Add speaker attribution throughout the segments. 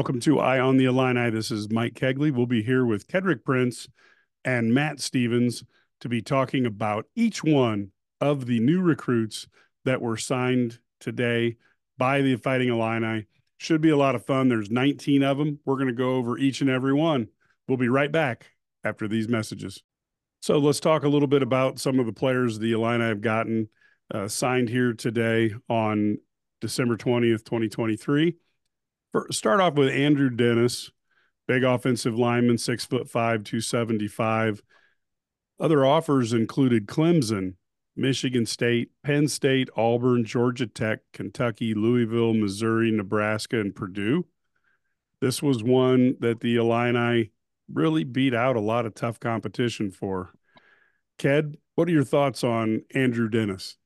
Speaker 1: Welcome to I on the Illini. This is Mike Cagley. We'll be here with Kedric Prince and Matt Stevens to be talking about each one of the new recruits that were signed today by the Fighting Illini. Should be a lot of fun. There's 19 of them. We're going to go over each and every one. We'll be right back after these messages. So let's talk a little bit about some of the players the Illini have gotten uh, signed here today on December 20th, 2023 for, start off with Andrew Dennis, big offensive lineman, six foot five, 275. Other offers included Clemson, Michigan State, Penn State, Auburn, Georgia Tech, Kentucky, Louisville, Missouri, Nebraska, and Purdue. This was one that the Illini really beat out a lot of tough competition for. Ked, what are your thoughts on Andrew Dennis?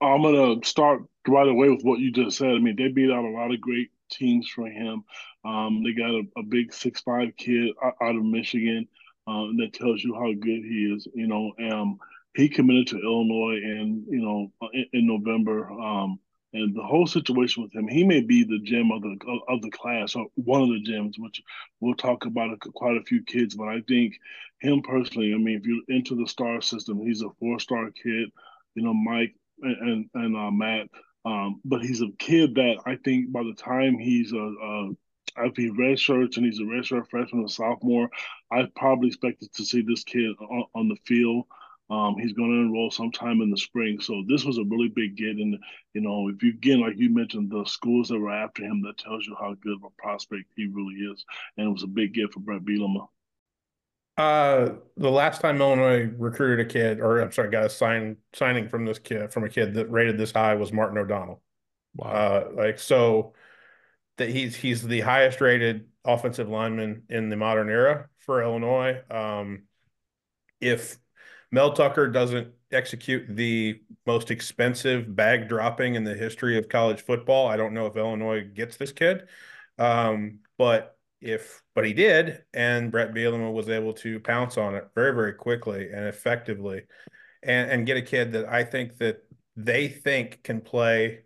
Speaker 2: I'm going to start right away with what you just said. I mean, they beat out a lot of great teams for him. Um, they got a, a big six five kid out of Michigan um, that tells you how good he is. You know, um, he committed to Illinois, and you know, in, in November. Um, and the whole situation with him, he may be the gem of the of the class, or one of the gems, which we'll talk about quite a few kids. But I think him personally, I mean, if you're into the star system, he's a four star kid. You know, Mike and and, and uh, Matt, um, but he's a kid that I think by the time he's a, a if he red shirts and he's a red shirt freshman or sophomore, I probably expected to see this kid on, on the field. Um, he's going to enroll sometime in the spring. So this was a really big get. And, you know, if you, again, like you mentioned, the schools that were after him, that tells you how good of a prospect he really is. And it was a big get for Bret Bielema.
Speaker 3: Uh, the last time Illinois recruited a kid, or I'm sorry, got a sign signing from this kid from a kid that rated this high was Martin O'Donnell. Wow. Uh, like so that he's he's the highest rated offensive lineman in the modern era for Illinois. Um, if Mel Tucker doesn't execute the most expensive bag dropping in the history of college football, I don't know if Illinois gets this kid. Um, but if but he did, and Bret Bielema was able to pounce on it very, very quickly and effectively, and and get a kid that I think that they think can play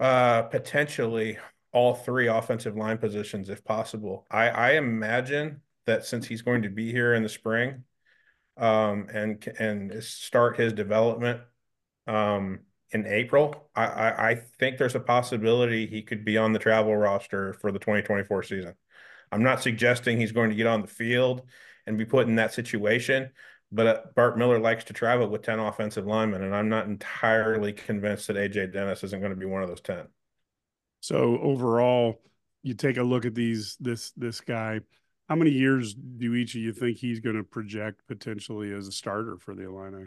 Speaker 3: uh potentially all three offensive line positions if possible. I I imagine that since he's going to be here in the spring, um, and and start his development, um, in April, I, I, I think there's a possibility he could be on the travel roster for the 2024 season. I'm not suggesting he's going to get on the field and be put in that situation, but uh, Bart Miller likes to travel with 10 offensive linemen, and I'm not entirely convinced that AJ Dennis isn't going to be one of those 10.
Speaker 1: So overall, you take a look at these this this guy. How many years do each of you think he's going to project potentially as a starter for the Illini?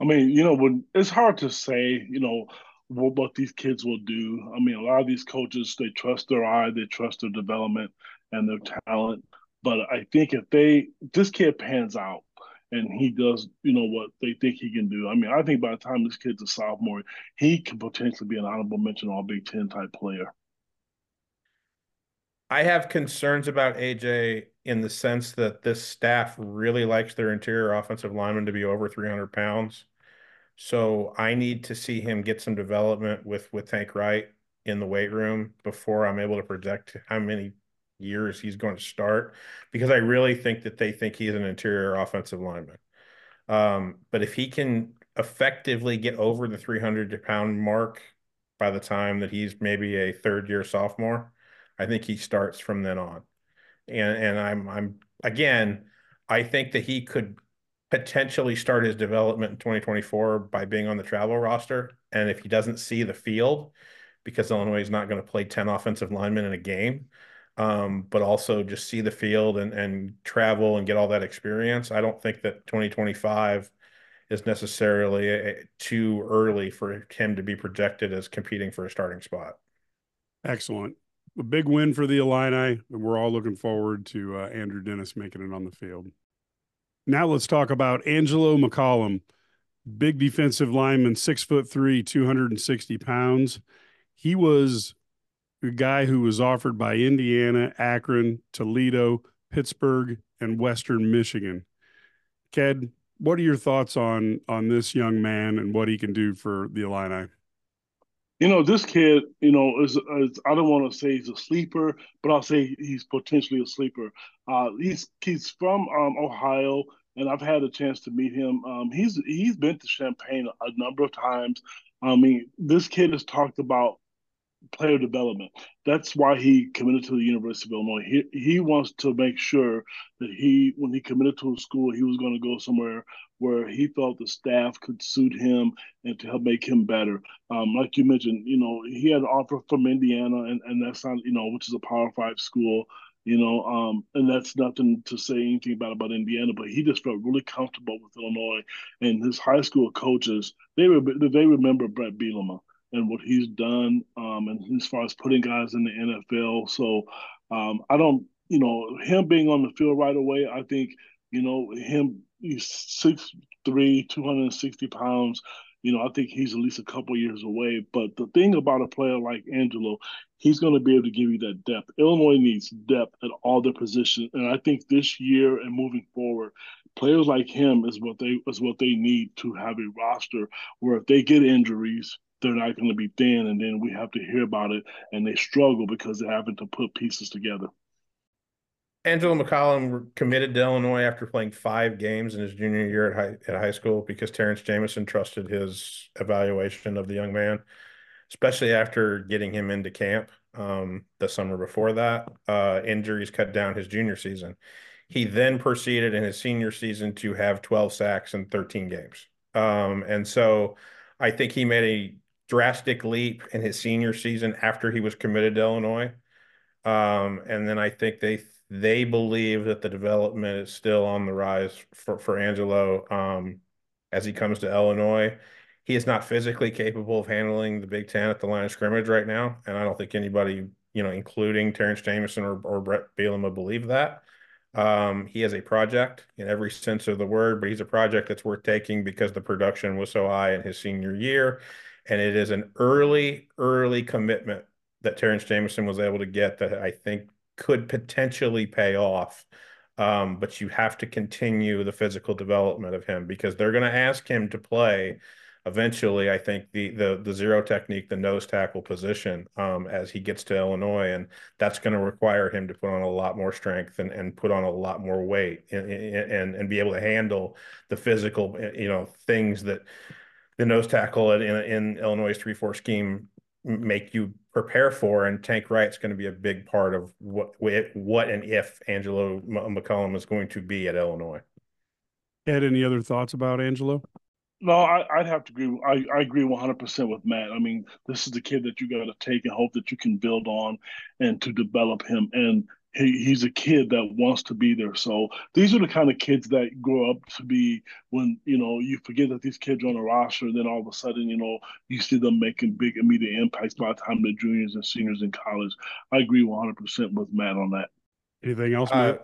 Speaker 2: I mean, you know, when it's hard to say, you know, what, what these kids will do. I mean, a lot of these coaches they trust their eye, they trust their development and their talent. But I think if they this kid pans out and he does, you know, what they think he can do. I mean, I think by the time this kid's a sophomore, he can potentially be an honorable mention All Big Ten type player.
Speaker 3: I have concerns about AJ in the sense that this staff really likes their interior offensive lineman to be over 300 pounds. So I need to see him get some development with with Tank Wright in the weight room before I'm able to project how many years he's going to start because I really think that they think he's an interior offensive lineman. Um, but if he can effectively get over the 300 pound mark by the time that he's maybe a third year sophomore, I think he starts from then on. And and I'm I'm again, I think that he could potentially start his development in 2024 by being on the travel roster. And if he doesn't see the field, because Illinois is not going to play 10 offensive linemen in a game, um, but also just see the field and, and travel and get all that experience, I don't think that 2025 is necessarily a, too early for him to be projected as competing for a starting spot.
Speaker 1: Excellent. A big win for the Illini, and we're all looking forward to uh, Andrew Dennis making it on the field. Now let's talk about Angelo McCollum, big defensive lineman, six foot three, 260 pounds. He was a guy who was offered by Indiana, Akron, Toledo, Pittsburgh, and Western Michigan. Ked, what are your thoughts on on this young man and what he can do for the Illini?
Speaker 2: You know, this kid, you know, is, is I don't want to say he's a sleeper, but I'll say he's potentially a sleeper. Uh, he's he's from um, Ohio, and I've had a chance to meet him. Um, he's he's been to Champaign a, a number of times. I mean, this kid has talked about player development. That's why he committed to the University of Illinois. He he wants to make sure that he, when he committed to a school, he was going to go somewhere where he felt the staff could suit him and to help make him better. Um, like you mentioned, you know, he had an offer from Indiana, and, and that's not, you know, which is a Power Five school. You know, um, and that's nothing to say anything about about Indiana, but he just felt really comfortable with Illinois, and his high school coaches they re- they remember Bret Bielema and what he's done, um, and as far as putting guys in the NFL. So um, I don't, you know, him being on the field right away. I think, you know, him he's six three, two hundred and sixty pounds. You know, I think he's at least a couple years away. But the thing about a player like Angelo, he's going to be able to give you that depth. Illinois needs depth at all their positions, and I think this year and moving forward, players like him is what they is what they need to have a roster where if they get injuries, they're not going to be thin, and then we have to hear about it, and they struggle because they're having to put pieces together.
Speaker 3: Angelo McCollum committed to Illinois after playing five games in his junior year at high, at high school because Terrence Jamison trusted his evaluation of the young man, especially after getting him into camp um, the summer before that. Uh, injuries cut down his junior season. He then proceeded in his senior season to have 12 sacks in 13 games. Um, and so I think he made a drastic leap in his senior season after he was committed to Illinois. Um, and then I think they they believe that the development is still on the rise for for Angelo um, as he comes to Illinois. He is not physically capable of handling the Big Ten at the line of scrimmage right now, and I don't think anybody, you know, including Terrence Jamison or, or Bret Bielema, believe that. Um, he is a project in every sense of the word, but he's a project that's worth taking because the production was so high in his senior year and it is an early, early commitment that Terrence Jamison was able to get that I think could potentially pay off. Um, but you have to continue the physical development of him because they're going to ask him to play eventually. I think the the the zero technique, the nose tackle position, um, as he gets to Illinois, and that's going to require him to put on a lot more strength and, and put on a lot more weight and, and and be able to handle the physical, you know, things that the nose tackle in, in Illinois three four scheme make you prepare for, and Tank Wright's going to be a big part of what what and if Angelo McCollum is going to be at Illinois.
Speaker 1: Ked, any other thoughts about Angelo?
Speaker 2: No, I, would have to agree. I, I agree 100% with Matt. I mean, this is the kid that you got to take and hope that you can build on and to develop him. And he, he's a kid that wants to be there. So these are the kind of kids that grow up to be when, you know, you forget that these kids are on a roster, and then all of a sudden, you know, you see them making big immediate impacts by the time they're juniors and seniors in college. I agree 100% with Matt on that.
Speaker 1: Anything else, Matt? Uh,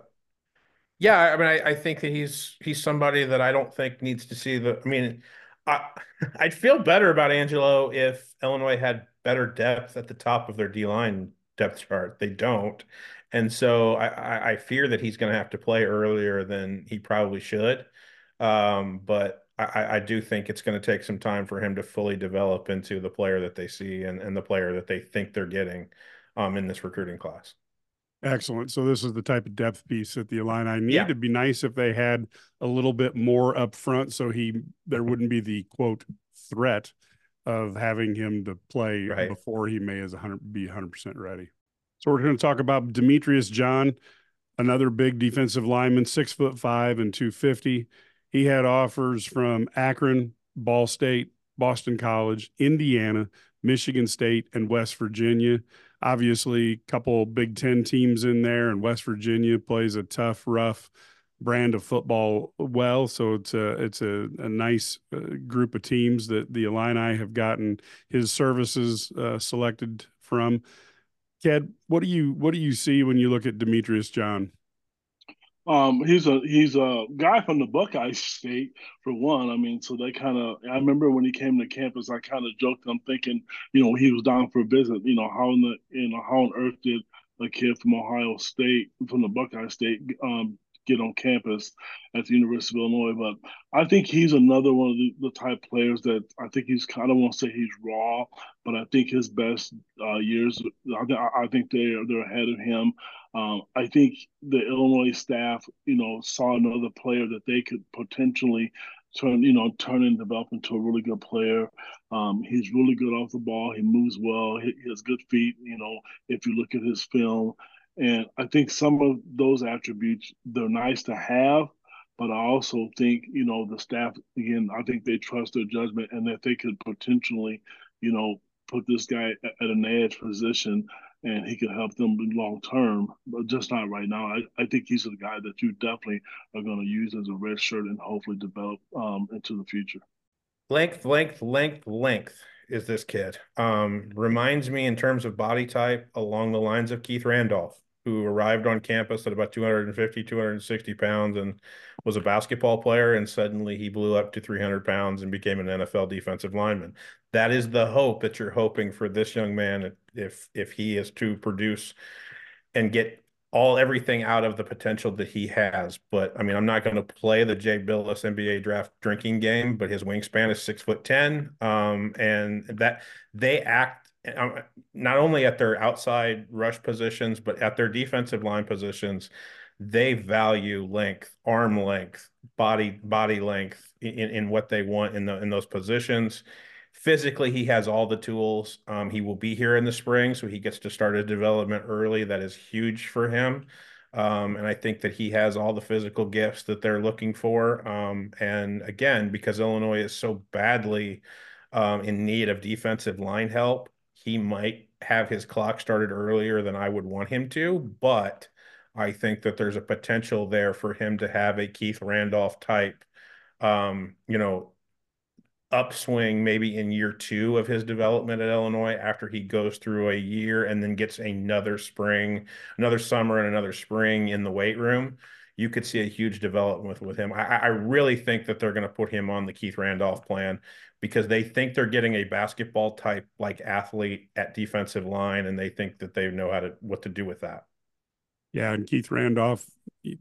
Speaker 3: yeah, I mean, I, I think that he's he's somebody that I don't think needs to see the. I mean, I I'd feel better about Angelo if Illinois had better depth at the top of their D line depth chart. They don't, and so I, I fear that he's going to have to play earlier than he probably should. Um, but I, I do think it's going to take some time for him to fully develop into the player that they see and, and the player that they think they're getting um, in this recruiting class.
Speaker 1: Excellent. So this is the type of depth piece that the Illini need. Yeah. It'd be nice if they had a little bit more up front, so he there wouldn't be the quote threat of having him to play right. before he may as 100 be 100 percent ready. So we're going to talk about Demetrius John, another big defensive lineman, six foot five and 250. He had offers from Akron, Ball State, Boston College, Indiana, Michigan State, and West Virginia. Obviously, a couple Big Ten teams in there, and West Virginia plays a tough, rough brand of football well. So it's a it's a, a nice uh, group of teams that the Illini have gotten his services uh, selected from. Ked, what do you what do you see when you look at Demetrius John?
Speaker 2: Um, he's a he's a guy from the Buckeye State for one. I mean, so they kind of. I remember when he came to campus, I kind of joked. I'm thinking, you know, he was down for a visit. You know, how in the you know how on earth did a kid from Ohio State from the Buckeye State um, get on campus at the University of Illinois. But I think he's another one of the, the type players that I think he's kind of want to say he's raw, but I think his best uh, years, I, I think they're they're ahead of him. Um, I think the Illinois staff, you know, saw another player that they could potentially turn, you know, turn and develop into a really good player. Um, he's really good off the ball. He moves well. He, he has good feet. You know, if you look at his film, and I think some of those attributes they're nice to have, but I also think you know the staff again. I think they trust their judgment and that they could potentially, you know, put this guy at an edge position and he could help them long term, but just not right now. I, I think he's the guy that you definitely are going to use as a red shirt and hopefully develop um, into the future.
Speaker 3: Length, length, length, length is this kid. Um, reminds me in terms of body type along the lines of Keith Randolph who arrived on campus at about 250, 260 pounds and was a basketball player. And suddenly he blew up to 300 pounds and became an NFL defensive lineman. That is the hope that you're hoping for this young man if if he is to produce and get all everything out of the potential that he has. But I mean, I'm not going to play the Jay Bilas NBA draft drinking game, but his wingspan is six foot ten, um, and that they act not only at their outside rush positions, but at their defensive line positions, they value length, arm length, body body length in, in what they want in the in those positions. Physically, he has all the tools. Um, he will be here in the spring, so he gets to start his development early. That is huge for him. Um, and I think that he has all the physical gifts that they're looking for. Um, and again, because Illinois is so badly um, in need of defensive line help, he might have his clock started earlier than I would want him to, but I think that there's a potential there for him to have a Keith Randolph type, um, you know, upswing maybe in year two of his development at Illinois after he goes through a year and then gets another spring, another summer, and another spring in the weight room. You could see a huge development with, with him. I, I really think that they're going to put him on the Keith Randolph plan because they think they're getting a basketball type like athlete at defensive line and they think that they know how to what to do with that.
Speaker 1: Yeah, and Keith Randolph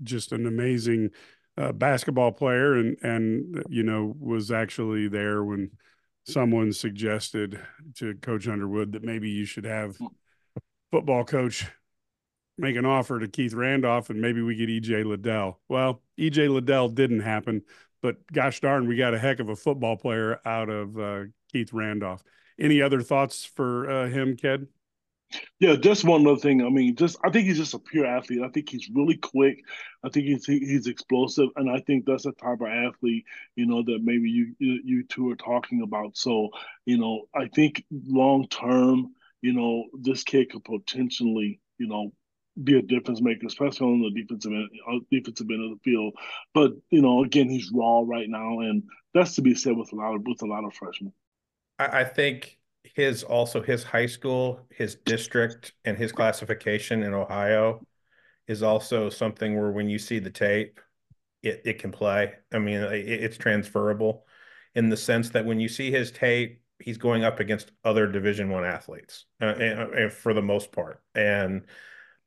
Speaker 1: just an amazing uh, basketball player and and you know was actually there when someone suggested to coach Underwood that maybe you should have football coach make an offer to Keith Randolph and maybe we get EJ Liddell. Well, EJ Liddell didn't happen, but gosh darn, we got a heck of a football player out of uh, Keith Randolph. Any other thoughts for uh, him, Ked?
Speaker 2: Yeah, just one other thing. I mean, just I think he's just a pure athlete. I think he's really quick. I think he's he's explosive, and I think that's a type of athlete you know that maybe you you two are talking about. So you know, I think long term, you know, this kid could potentially you know be a difference maker, especially on the defensive end, uh, defensive end of the field. But you know, again, he's raw right now, and that's to be said with a lot of with a lot of freshmen.
Speaker 3: I think his also his high school, his district, and his classification in Ohio is also something where when you see the tape, it it can play. I mean, it, it's transferable in the sense that when you see his tape, he's going up against other Division One athletes, uh, and, and for the most part, and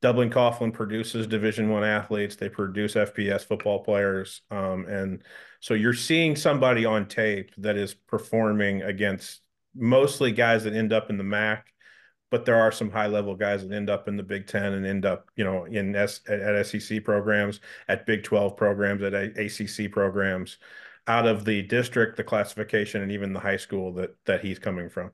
Speaker 3: Dublin Coffman produces Division One athletes. They produce FBS football players, um, and so you're seeing somebody on tape that is performing against mostly guys that end up in the MAC, but there are some high level guys that end up in the Big Ten and end up, you know, in S at SEC programs, at Big Twelve programs, at ACC programs, out of the district, the classification, and even the high school that that he's coming from.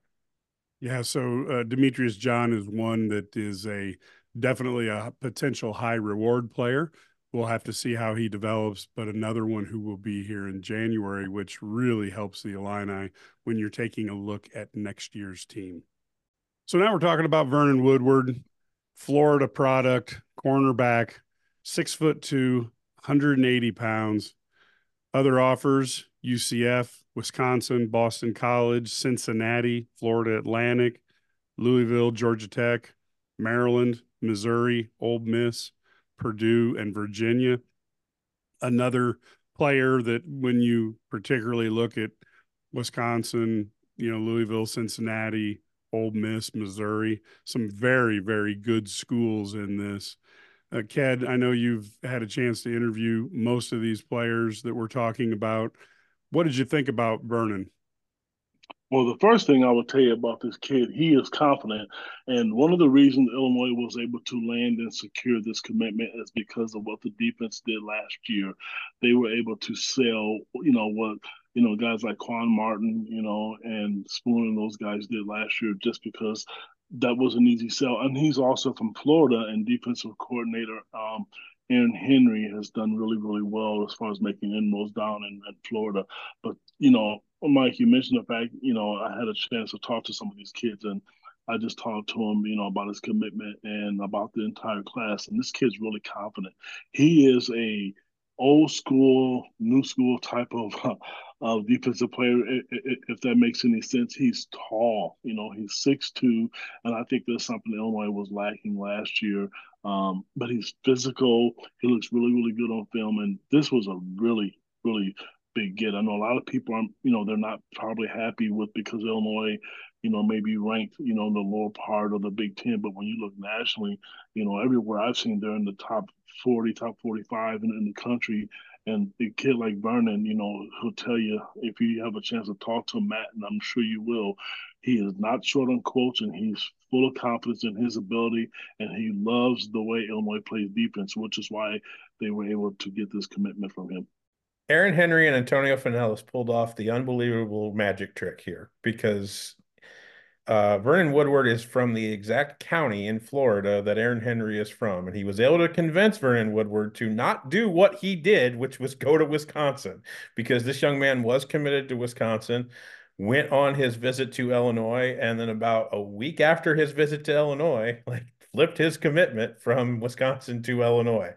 Speaker 1: Yeah, so uh, Demetrius John is one that is a definitely a potential high reward player. We'll have to see how he develops, but another one who will be here in January, which really helps the Illini when you're taking a look at next year's team. So now we're talking about Vernon Woodward, Florida product, cornerback, six foot two, 180 pounds. Other offers UCF, Wisconsin, Boston College, Cincinnati, Florida Atlantic, Louisville, Georgia Tech, Maryland, Missouri, Ole Miss, Purdue, and Virginia. Another player that, when you particularly look at Wisconsin, you know, Louisville, Cincinnati, Ole Miss, Missouri, some very, very good schools in this. Uh, Ked, I know you've had a chance to interview most of these players that we're talking about. What did you think about Vernon?
Speaker 2: Well, the first thing I would tell you about this kid, he is confident. And one of the reasons Illinois was able to land and secure this commitment is because of what the defense did last year. They were able to sell, you know, what, you know, guys like Quan Martin, you know, and Spoon and those guys did last year just because that was an easy sell. And he's also from Florida and defensive coordinator um, Aaron Henry has done really, really well as far as making inroads down in, in Florida. But, you know, Mike, you mentioned the fact, you know, I had a chance to talk to some of these kids and I just talked to him, you know, about his commitment and about the entire class. And this kid's really confident. He is a old school, new school type of uh, defensive player. If that makes any sense, he's tall. You know, he's six two, and I think that's something Illinois was lacking last year. Um, but he's physical. He looks really, really good on film, and this was a really, really big get. I know a lot of people aren't, you know, they're not probably happy with because Illinois, you know, maybe ranked, you know, in the lower part of the Big Ten. But when you look nationally, you know, everywhere I've seen, they're in the top 40, top 45 in, in the country. And a kid like Vernon, you know, he'll tell you if you have a chance to talk to Matt, and I'm sure you will, he is not short on quotes and he's full of confidence in his ability and he loves the way Illinois plays defense, which is why they were able to get this commitment from him.
Speaker 3: Aaron Henry and Antonio Fenelus pulled off the unbelievable magic trick here because uh, Vernon Woodward is from the exact county in Florida that Aaron Henry is from, and he was able to convince Vernon Woodward to not do what he did, which was go to Wisconsin, because this young man was committed to Wisconsin, went on his visit to Illinois, and then about a week after his visit to Illinois, like flipped his commitment from Wisconsin to Illinois.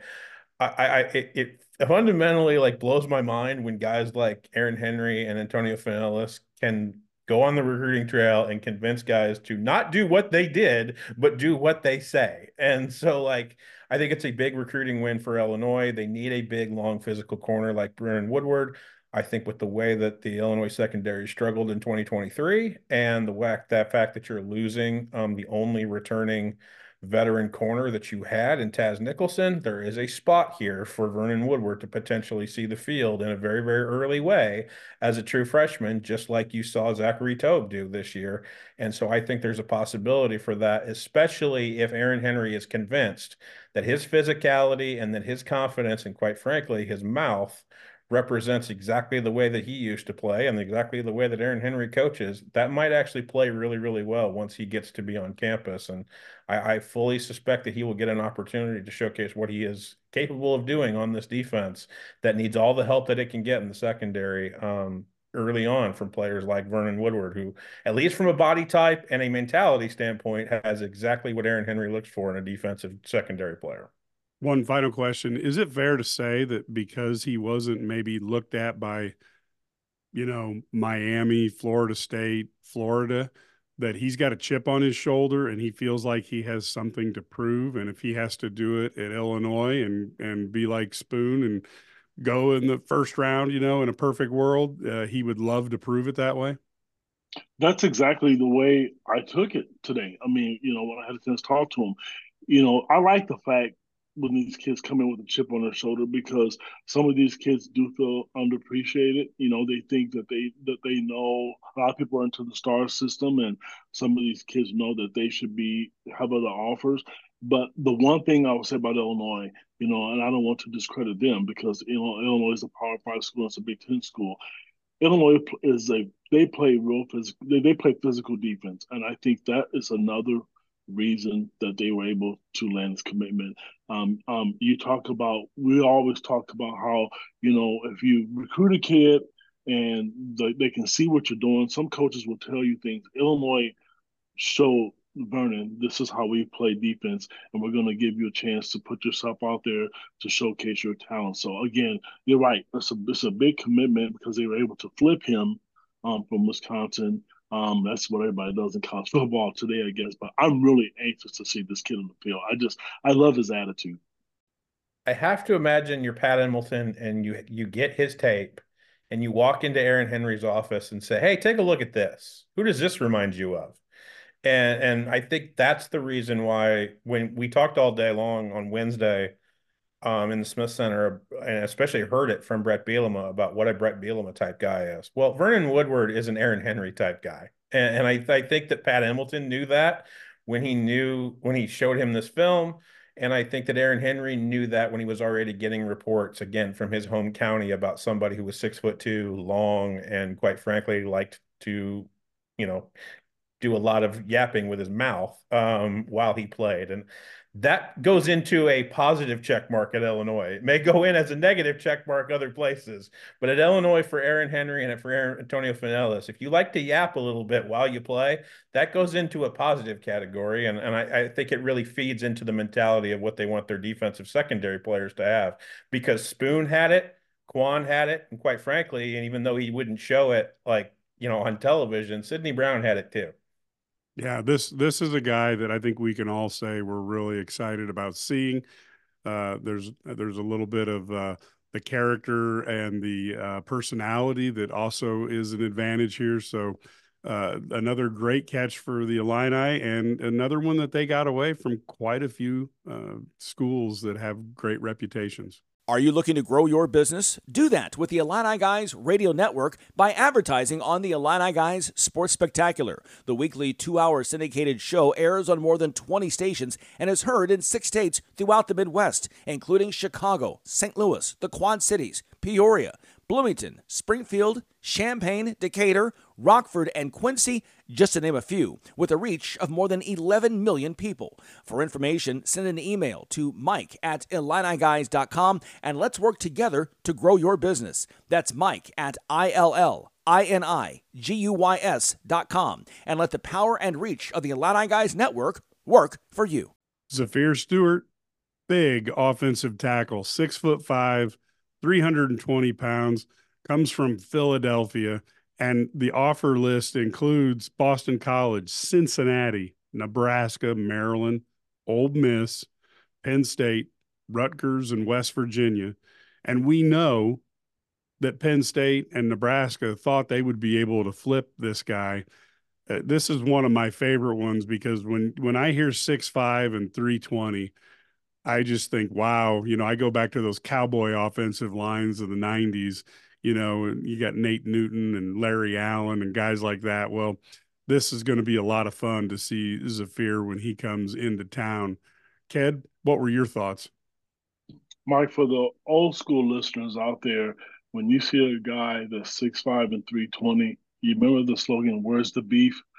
Speaker 3: I, I it, it fundamentally like blows my mind when guys like Aaron Henry and Antonio Fenelus can go on the recruiting trail and convince guys to not do what they did, but do what they say. And so, like, I think it's a big recruiting win for Illinois. They need a big, long physical corner like Vernon Woodward. I think with the way that the Illinois secondary struggled in 2023 and the whack that fact that you're losing um, the only returning veteran corner that you had in Taz Nicholson, there is a spot here for Vernon Woodward to potentially see the field in a very, very early way as a true freshman, just like you saw Zachary Tobe do this year. And so I think there's a possibility for that, especially if Aaron Henry is convinced that his physicality and that his confidence and quite frankly, his mouth represents exactly the way that he used to play and exactly the way that Aaron Henry coaches, that might actually play really, really well once he gets to be on campus. And I, I, fully suspect that he will get an opportunity to showcase what he is capable of doing on this defense that needs all the help that it can get in the secondary. Um, early on from players like Vernon Woodward, who, at least from a body type and a mentality standpoint, has exactly what Aaron Henry looks for in a defensive secondary player.
Speaker 1: One final question. Is it fair to say that because he wasn't maybe looked at by, you know, Miami, Florida State, Florida, that he's got a chip on his shoulder and he feels like he has something to prove? And if he has to do it at Illinois and, and be like Spoon and go in the first round, you know, in a perfect world, uh, he would love to prove it that way?
Speaker 2: That's exactly the way I took it today. I mean, you know, when I had a chance to talk to him, you know, I like the fact when these kids come in with a chip on their shoulder because some of these kids do feel underappreciated. You know, they think that they that they know a lot of people are into the star system, and some of these kids know that they should be have other offers. But the one thing I would say about Illinois, you know, and I don't want to discredit them because you know Illinois is a Power Five school, it's a Big Ten school. Illinois is a they play real physical they, they play physical defense, and I think that is another reason that they were able to land this commitment. Um, um, you talk about, we always talk about how, you know, if you recruit a kid and the, they can see what you're doing, some coaches will tell you things. Illinois showed Vernon, this is how we play defense, and we're going to give you a chance to put yourself out there to showcase your talent. So again, you're right. It's a it's a big commitment because they were able to flip him um, from Wisconsin um, that's what everybody does in college football today, I guess. But I'm really anxious to see this kid on the field. I just I love his attitude.
Speaker 3: I have to imagine you're Pat Embleton and you you get his tape and you walk into Aaron Henry's office and say, "Hey, take a look at this. Who does this remind you of?" And and I think that's the reason why when we talked all day long on Wednesday um, in the Smith Center, and especially heard it from Bret Bielema about what a Bret Bielema type guy is. Well, Vernon Woodward is an Aaron Henry type guy, and, and I, I think that Pat Hamilton knew that when he knew when he showed him this film, and I think that Aaron Henry knew that when he was already getting reports again from his home county about somebody who was six foot two, long, and quite frankly liked to, you know, do a lot of yapping with his mouth um, while he played. And that goes into a positive check mark at Illinois. It may go in as a negative check mark other places, but at Illinois for Aaron Henry and for Aaron, Antonio Fenelus, if you like to yap a little bit while you play, that goes into a positive category. And, and I, I think it really feeds into the mentality of what they want their defensive secondary players to have because Spoon had it, Quan had it, and quite frankly, and even though he wouldn't show it like, you know, on television, Sidney Brown had it too.
Speaker 1: Yeah, this this is a guy that I think we can all say we're really excited about seeing. Uh, there's there's a little bit of uh, the character and the uh, personality that also is an advantage here. So uh, another great catch for the Illini, and another one that they got away from quite a few uh, schools that have great reputations.
Speaker 4: Are you looking to grow your business? Do that with the Illini Guys Radio Network by advertising on the Illini Guys Sports Spectacular. The weekly two hour syndicated show airs on more than 20 stations and is heard in six states throughout the Midwest, including Chicago, St. Louis, the Quad Cities, Peoria, Bloomington, Springfield, Champaign, Decatur, Rockford, and Quincy, just to name a few, with a reach of more than 11 million people. For information, send an email to mike at IlliniGuys.com and let's work together to grow your business. That's mike at ILL. I-N-I-G-U-Y-S dot com and let the power and reach of the Illini Guys Network work for you.
Speaker 1: Zafir Stewart, big offensive tackle, six foot five, 320 pounds, comes from Philadelphia. And the offer list includes Boston College, Cincinnati, Nebraska, Maryland, Ole Miss, Penn State, Rutgers, and West Virginia. And we know that Penn State and Nebraska thought they would be able to flip this guy. Uh, this is one of my favorite ones because when when I hear six five and 320, I just think, wow, you know, I go back to those cowboy offensive lines of the 90s, you know, and you got Nate Newton and Larry Allen and guys like that. Well, this is going to be a lot of fun to see Zafir when he comes into town. Ked, what were your thoughts?
Speaker 2: Mike, for the old school listeners out there, when you see a guy that's six five and 320, you remember the slogan, Where's the beef?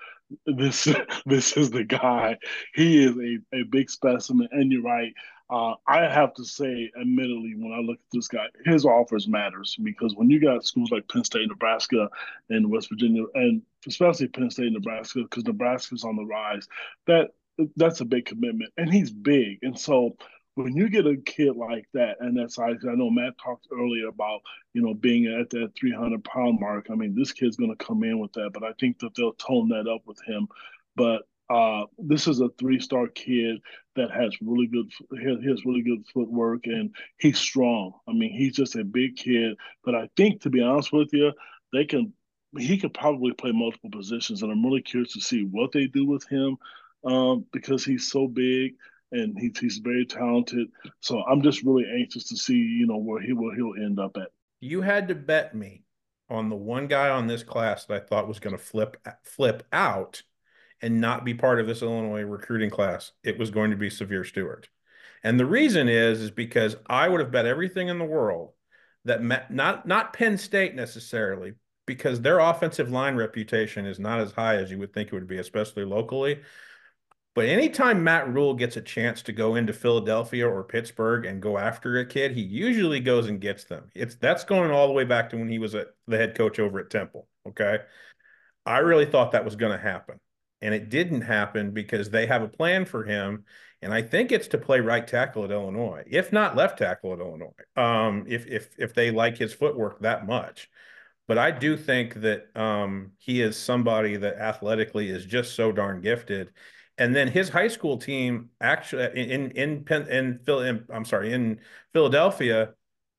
Speaker 2: This this is the guy. He is a, a big specimen. And you're right. Uh, I have to say, admittedly, when I look at this guy, his offers matters because when you got schools like Penn State, Nebraska, and West Virginia, and especially Penn State, Nebraska, because Nebraska's on the rise, that that's a big commitment, and he's big, and so when you get a kid like that and that size, I know Matt talked earlier about you know being at that 300 pound mark. I mean, this kid's going to come in with that, but I think that they'll tone that up with him. But uh, this is a three-star kid that has really good he has really good footwork and he's strong. I mean, he's just a big kid. But I think, to be honest with you, they can he could probably play multiple positions, and I'm really curious to see what they do with him um, because he's so big and he's he's very talented. So I'm just really anxious to see you know where he will he'll end up at.
Speaker 3: You had to bet me on the one guy on this class that I thought was going to flip flip out and not be part of this Illinois recruiting class, it was going to be Zafir Stewart. And the reason is is because I would have bet everything in the world that not not Penn State necessarily, because their offensive line reputation is not as high as you would think it would be, especially locally. But anytime Matt Rhule gets a chance to go into Philadelphia or Pittsburgh and go after a kid, he usually goes and gets them. It's that's going all the way back to when he was a, the head coach over at Temple. Okay. I really thought that was going to happen and it didn't happen because they have a plan for him. And I think it's to play right tackle at Illinois, if not left tackle at Illinois. Um, if if if they like his footwork that much, but I do think that um, he is somebody that athletically is just so darn gifted. And then his high school team actually in in in, in, in I'm sorry in Philadelphia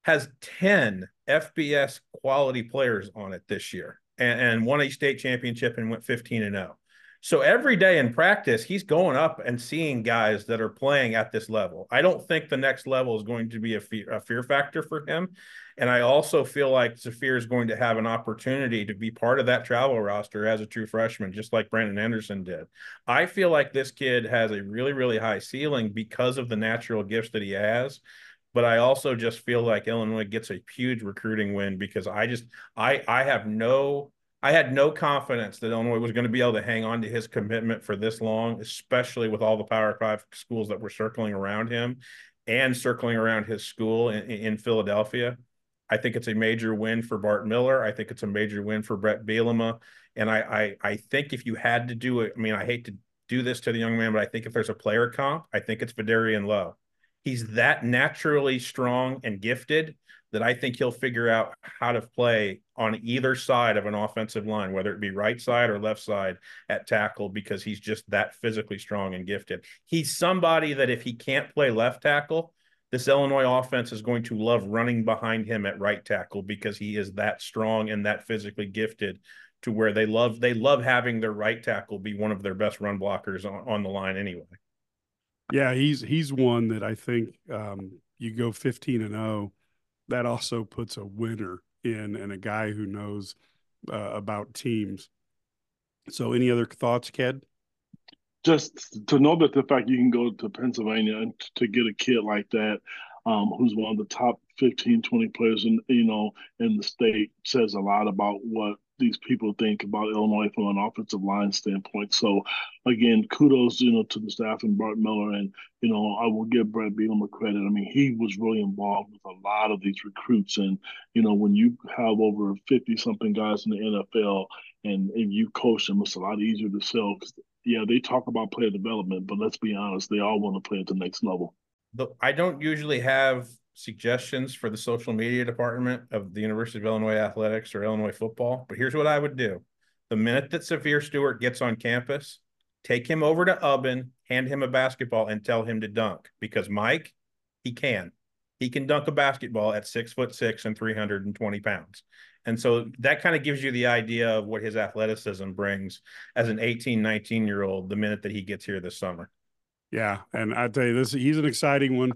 Speaker 3: has ten FBS quality players on it this year, and, and won a state championship and went 15 and 0. So every day in practice, he's going up and seeing guys that are playing at this level. I don't think the next level is going to be a fear, a fear factor for him. And I also feel like Zafir is going to have an opportunity to be part of that travel roster as a true freshman, just like Brandon Anderson did. I feel like this kid has a really, really high ceiling because of the natural gifts that he has. But I also just feel like Illinois gets a huge recruiting win because I just I I have no I had no confidence that Illinois was going to be able to hang on to his commitment for this long, especially with all the Power Five schools that were circling around him and circling around his school in, in Philadelphia. I think it's a major win for Bart Miller. I think it's a major win for Bret Bielema. And I, I, I think if you had to do it, I mean, I hate to do this to the young man, but I think if there's a player comp, I think it's Vederian Lowe. He's that naturally strong and gifted that I think he'll figure out how to play on either side of an offensive line, whether it be right side or left side at tackle, because he's just that physically strong and gifted. He's somebody that if he can't play left tackle, this Illinois offense is going to love running behind him at right tackle because he is that strong and that physically gifted to where they love they love having their right tackle be one of their best run blockers on, on the line anyway.
Speaker 1: Yeah, he's he's one that I think um, you go 15 and 0 that also puts a winner in and a guy who knows uh, about teams. So, any other thoughts, Ked?
Speaker 2: Just to know that the fact you can go to Pennsylvania and to get a kid like that, um, who's one of the top 15, 20 players in you know in the state, says a lot about what these people think about Illinois from an offensive line standpoint. So, again, kudos, you know, to the staff and Bart Miller, and you know, I will give Bret Bielema credit. I mean, he was really involved with a lot of these recruits, and you know, when you have over fifty something guys in the NFL, and and you coach them, it's a lot easier to sell. Cause, yeah, they talk about player development, but let's be honest, they all want to play at the next level.
Speaker 3: I don't usually have suggestions for the social media department of the University of Illinois Athletics or Illinois football, but here's what I would do. The minute that Zafir Stewart gets on campus, take him over to Ubben, hand him a basketball, and tell him to dunk because Mike, he can. He can dunk a basketball at six foot six and 320 pounds. And so that kind of gives you the idea of what his athleticism brings as an 18, 19 year old the minute that he gets here this summer.
Speaker 1: Yeah. And I tell you, this he's an exciting one.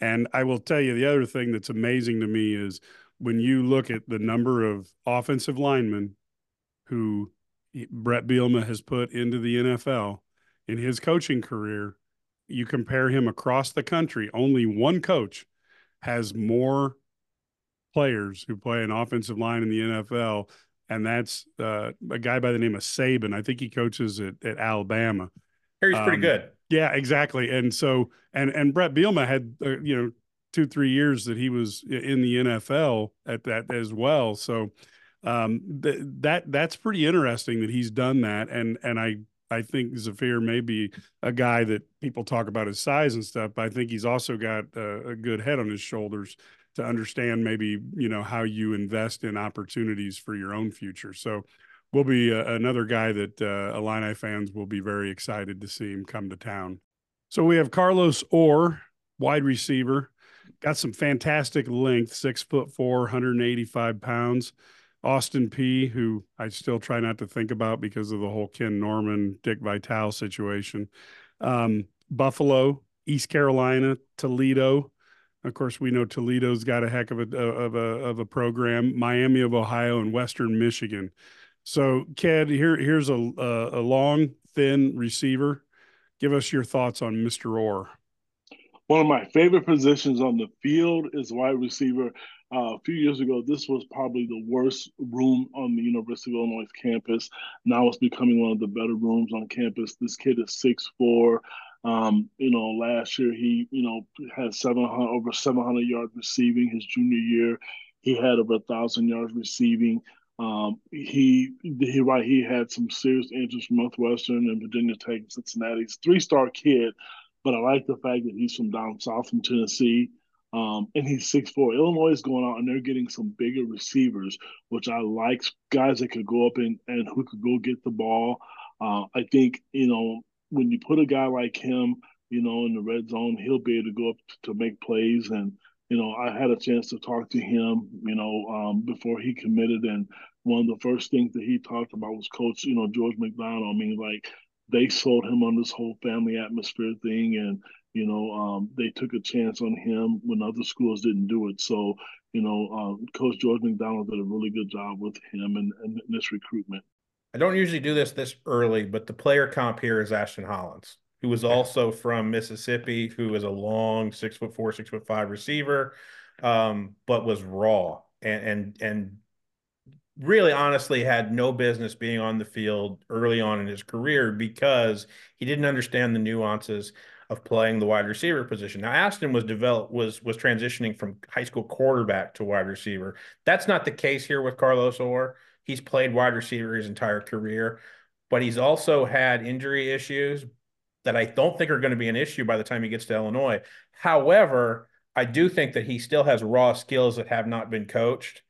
Speaker 1: And I will tell you the other thing that's amazing to me is when you look at the number of offensive linemen who Bret Bielema has put into the NFL in his coaching career, you compare him across the country, only one coach has more players who play an offensive line in the NFL, and that's uh, a guy by the name of Saban. I think he coaches at, at Alabama.
Speaker 3: He's pretty um, good.
Speaker 1: Yeah, exactly. And so, and and Bret Bielema had uh, you know two three years that he was in the NFL at that as well. So um, th- that that's pretty interesting that he's done that. And and I I think Zafir may be a guy that people talk about his size and stuff, but I think he's also got a, a good head on his shoulders to understand maybe you know how you invest in opportunities for your own future. So will be uh, another guy that uh, Illini fans will be very excited to see him come to town. So we have Carlos Orr, wide receiver, got some fantastic length, six foot four, 185 pounds. Austin Peay, who I still try not to think about because of the whole Ken Norman, Dick Vitale situation. Um, Buffalo, East Carolina, Toledo. Of course, we know Toledo's got a heck of a of a of a program. Miami of Ohio and Western Michigan. So, Ked, here here's a, a, a long, thin receiver. Give us your thoughts on Mr. Orr.
Speaker 2: One of my favorite positions on the field is wide receiver. Uh, a few years ago, this was probably the worst room on the University of Illinois campus. Now it's becoming one of the better rooms on campus. This kid is six four. Um, you know, last year he, you know, had 700 over 700 yards receiving. His junior year, he had over a thousand yards receiving. Um, he he right he had some serious interest from Northwestern and Virginia Tech and Cincinnati. He's three star kid, but I like the fact that he's from down south from Tennessee. Um, and he's six four. Illinois is going out and they're getting some bigger receivers, which I like guys that could go up and, and who could go get the ball. Uh, I think, you know, when you put a guy like him, you know, in the red zone, he'll be able to go up to make plays and you know, I had a chance to talk to him, you know, um, before he committed. And one of the first things that he talked about was coach, you know, George McDonald. I mean, like, they sold him on this whole family atmosphere thing, and you know um, they took a chance on him when other schools didn't do it. So you know, um, Coach George McDonald did a really good job with him and, and this recruitment.
Speaker 3: I don't usually do this this early, but the player comp here is Ashton Hollins, who was also from Mississippi, who is a long six foot four, six foot five receiver, um, but was raw and and and really honestly had no business being on the field early on in his career because he didn't understand the nuances of playing the wide receiver position. Now Aston was developed was was transitioning from high school quarterback to wide receiver. That's not the case here with Carlos Orr. He's played wide receiver his entire career, but he's also had injury issues that I don't think are going to be an issue by the time he gets to Illinois. However, I do think that he still has raw skills that have not been coached.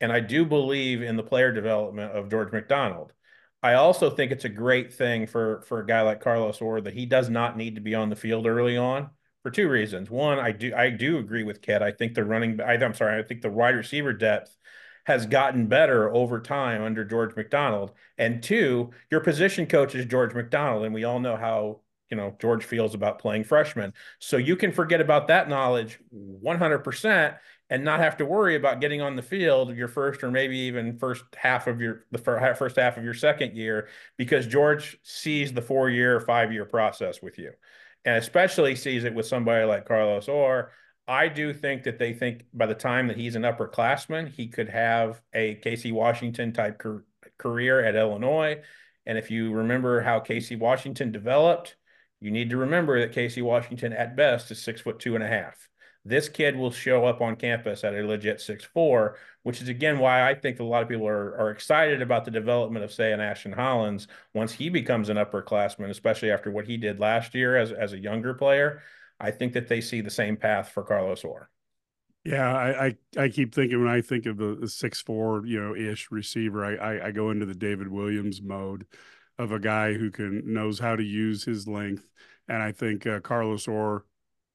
Speaker 3: And I do believe in the player development of George McDonald. I also think it's a great thing for for a guy like Carlos Orr that he does not need to be on the field early on for two reasons. One, I do I do agree with Ked. I think the running I, I'm sorry, I think the wide receiver depth has gotten better over time under George McDonald. And two, your position coach is George McDonald, and we all know how you know George feels about playing freshmen. So you can forget about that knowledge 100% and not have to worry about getting on the field your first or maybe even first half of your the first half of your second year because George sees the 4-year, 5-year process with you. And especially sees it with somebody like Carlos Orr I do think that they think by the time that he's an upperclassman, he could have a Casey Washington type career at Illinois. And if you remember how Casey Washington developed, you need to remember that Casey Washington at best is six foot two and a half. This kid will show up on campus at a legit six four, which is again why I think a lot of people are, are excited about the development of, say, an Ashton Hollins once he becomes an upperclassman, especially after what he did last year as, as a younger player. I think that they see the same path for Carlos Orr.
Speaker 1: Yeah, I, I, I keep thinking when I think of the, six four you know ish receiver, I, I, I go into the David Williams mode of a guy who can knows how to use his length, and I think uh, Carlos Orr,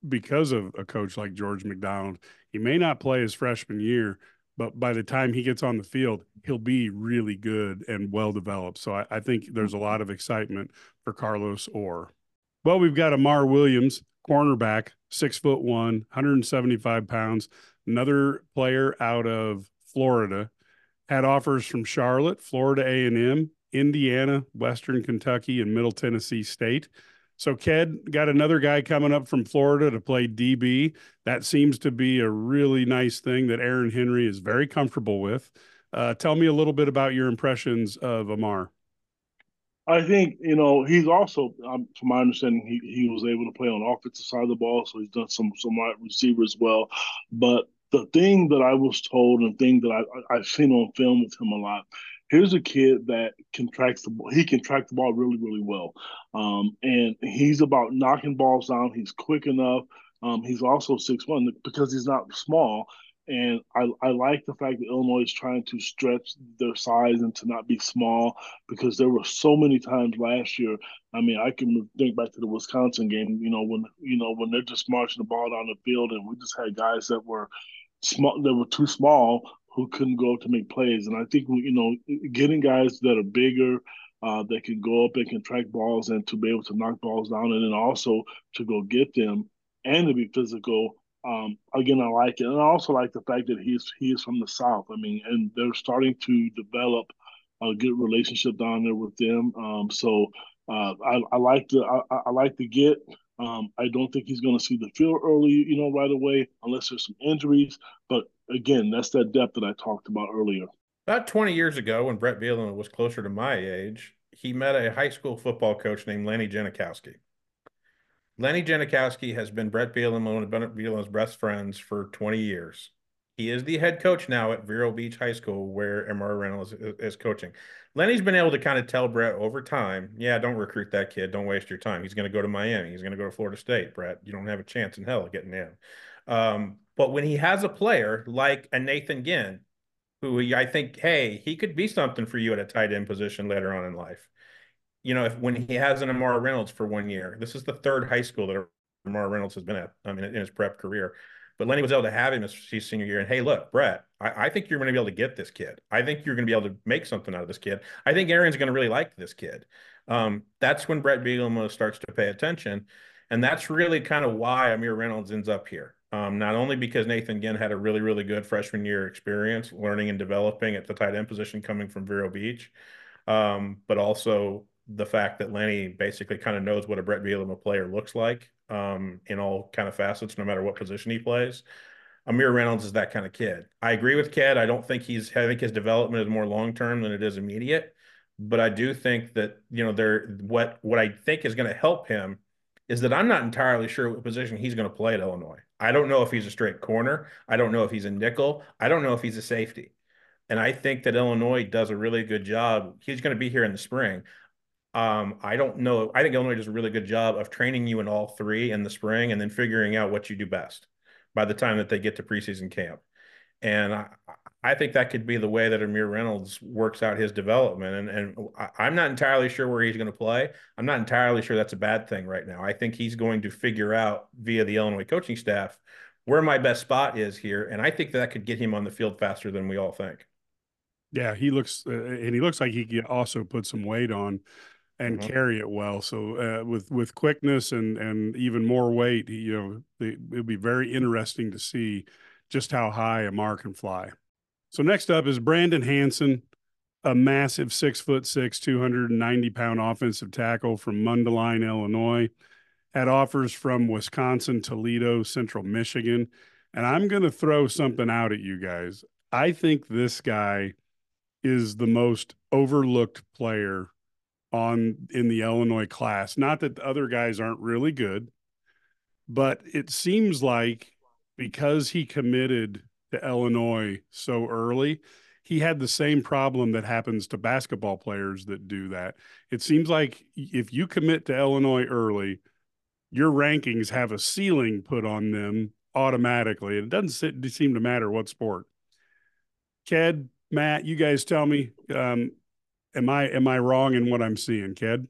Speaker 1: because of a coach like George McDonald, he may not play his freshman year, but by the time he gets on the field, he'll be really good and well developed. So I, I think there's a lot of excitement for Carlos Orr. Well, we've got Amar Williams cornerback, six foot one, 175 pounds. Another player out of Florida had offers from Charlotte, Florida A&M, Indiana, Western Kentucky, and Middle Tennessee State. So Ked got another guy coming up from Florida to play DB. That seems to be a really nice thing that Aaron Henry is very comfortable with. Uh, tell me a little bit about your impressions of Amar.
Speaker 2: I think you know he's also, um, from my understanding, he, he was able to play on the offensive side of the ball, so he's done some some wide receiver as well. But the thing that I was told, and the thing that I I've seen on film with him a lot, here's a kid that can track the ball. He can track the ball really really well, um, and he's about knocking balls down. He's quick enough. Um, he's also six one because he's not small. And I, I like the fact that Illinois is trying to stretch their size and to not be small because there were so many times last year. I mean, I can think back to the Wisconsin game, you know, when you know, when they're just marching the ball down the field and we just had guys that were small that were too small who couldn't go up to make plays. And I think you know, getting guys that are bigger, uh, that can go up and can track balls and to be able to knock balls down and then also to go get them and to be physical um, again, I like it, and I also like the fact that he's he is from the South. I mean, and they're starting to develop a good relationship down there with them. Um, so uh, I, I, like the I, I, like the get. Um, I don't think he's going to see the field early, you know, right away, unless there's some injuries. But again, that's that depth that I talked about earlier.
Speaker 3: About 20 years ago, when Bret Bielema was closer to my age, he met a high school football coach named Lenny Jankowski. Lenny Jankowski has been Bret Bielema, one of Bret Bielema's best friends for 20 years. He is the head coach now at Vero Beach High School, where Amar Reynolds is, is, coaching. Lenny's been able to kind of tell Bret over time, yeah, don't recruit that kid. Don't waste your time. He's going to go to Miami. He's going to go to Florida State, Bret, You don't have a chance in hell of getting in. Um, but when he has a player like a Nathan Ginn, who I think, hey, he could be something for you at a tight end position later on in life you know, if when he has an Amara Reynolds for one year, this is the third high school that Amara Reynolds has been at. I mean, in his prep career, But Lenny was able to have him his senior year. And hey, look, Bret, I, I think you're going to be able to get this kid. I think you're going to be able to make something out of this kid. I think Aaron's going to really like this kid. Um, that's when Bret Bielema starts to pay attention. And that's really kind of why Amir Reynolds ends up here. Um, not only because Nathan Ginn had a really, really good freshman year experience learning and developing at the tight end position coming from Vero Beach, um, but also the fact that Lenny basically kind of knows what a Bret Bielema player looks like um, in all kind of facets, no matter what position he plays. Amir Reynolds is that kind of kid. I agree with Ked. I don't think he's. I think his development is more long term than it is immediate. But I do think that you know there. What what I think is going to help him is that I'm not entirely sure what position he's going to play at Illinois. I don't know if he's a straight corner. I don't know if he's a nickel. I don't know if he's a safety. And I think that Illinois does a really good job. He's going to be here in the spring. Um, I don't know. I think Illinois does a really good job of training you in all three in the spring and then figuring out what you do best by the time that they get to preseason camp. And I, I think that could be the way that Amir Reynolds works out his development. And, and I'm not entirely sure where he's going to play. I'm not entirely sure that's a bad thing right now. I think he's going to figure out via the Illinois coaching staff where my best spot is here. And I think that could get him on the field faster than we all think.
Speaker 1: Yeah, he looks, uh, and he looks like he could also put some weight on and mm-hmm. carry it well. So uh, with with quickness and and even more weight, you know, it will be very interesting to see just how high Amar can fly. So next up is Brandon Hanson, a massive six foot six, two hundred and ninety pound offensive tackle from Mundelein, Illinois. Had offers from Wisconsin, Toledo, Central Michigan, and I'm going to throw something out at you guys. I think this guy is the most overlooked player on in the Illinois class. Not that the other guys aren't really good, but it seems like because he committed to Illinois so early, he had the same problem that happens to basketball players that do that. It seems like if you commit to Illinois early, your rankings have a ceiling put on them automatically. It doesn't seem to matter what sport. Ked, Matt, you guys tell me um, am I am I wrong in what I'm seeing, kid?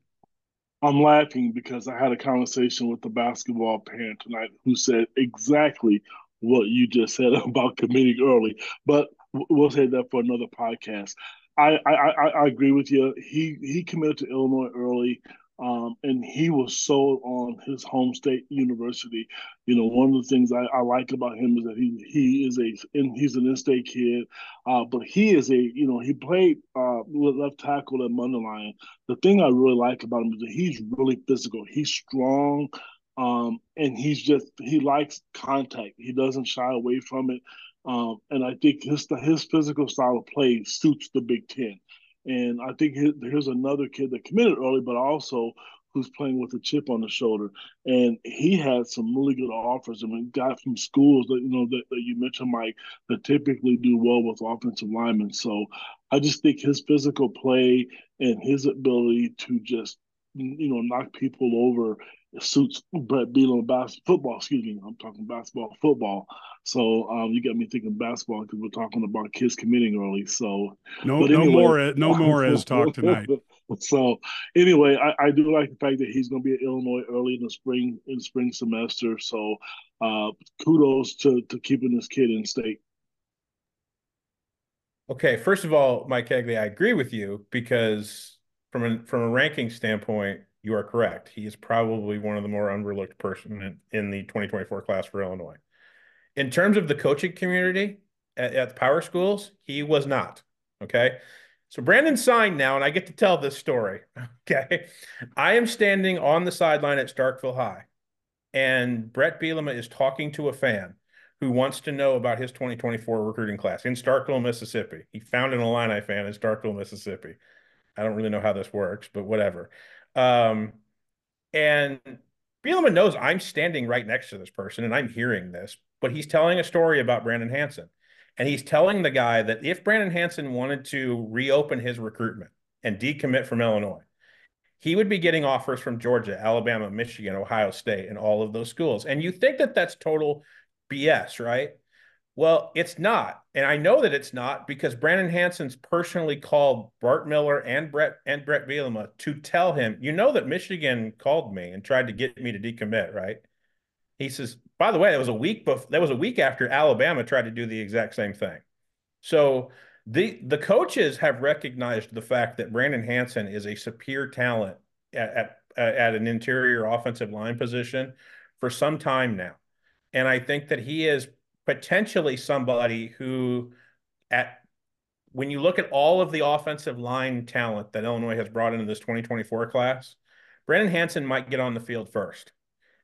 Speaker 2: I'm laughing because I had a conversation with the basketball parent tonight who said exactly what you just said about committing early. But we'll say that for another podcast. I I, I, I agree with you. He he committed to Illinois early. Um, and he was sold on his home state university. You know, one of the things I, I like about him is that he he is a in, he's an in-state kid, uh, but he is a you know he played uh, left tackle at Mundelein. The thing I really like about him is that he's really physical. He's strong, um, and he's just he likes contact. He doesn't shy away from it. Um, and I think his his physical style of play suits the Big Ten. And I think here's another kid that committed early, but also who's playing with a chip on the shoulder. And he had some really good offers. I mean, got from schools that you know that, that you mentioned, Mike, that typically do well with offensive linemen. So I just think his physical play and his ability to just you know knock people over suits Bret Bielema basketball football. Excuse me, I'm talking basketball football. So um, you got me thinking basketball because we're talking about kids committing early. So
Speaker 1: no, anyway, no more, no more as talk tonight.
Speaker 2: so anyway, I, I, do like the fact that he's going to be at Illinois early in the spring in the spring semester. So uh, kudos to to keeping this kid in state.
Speaker 3: Okay, first of all, Mike Cagley, I agree with you because from a from a ranking standpoint, you are correct. He is probably one of the more underlooked person in, in the 2024 class for Illinois. In terms of the coaching community at, at the power schools, he was not. Okay. So Brandon signed now, and I get to tell this story. Okay. I am standing on the sideline at Starkville High, and Bret Bielema is talking to a fan who wants to know about his 2024 recruiting class in Starkville, Mississippi. He found an Illini fan in Starkville, Mississippi. I don't really know how this works, but whatever. Um, and Bielema knows I'm standing right next to this person and I'm hearing this, but he's telling a story about Brandon Hanson. And he's telling the guy that if Brandon Hanson wanted to reopen his recruitment and decommit from Illinois, he would be getting offers from Georgia, Alabama, Michigan, Ohio State, and all of those schools. And you think that that's total BS, right? Well, it's not. And I know that it's not because Brandon Hanson's personally called Bart Miller and Bret and Bret Bielema to tell him, you know that Michigan called me and tried to get me to decommit, right? He says, by the way, that was a week before, that was a week after Alabama tried to do the exact same thing. So the the coaches have recognized the fact that Brandon Hanson is a superior talent at, at, at an interior offensive line position for some time now. And I think that he is potentially somebody who at when you look at all of the offensive line talent that Illinois has brought into this 2024 class, Brandon Hanson might get on the field first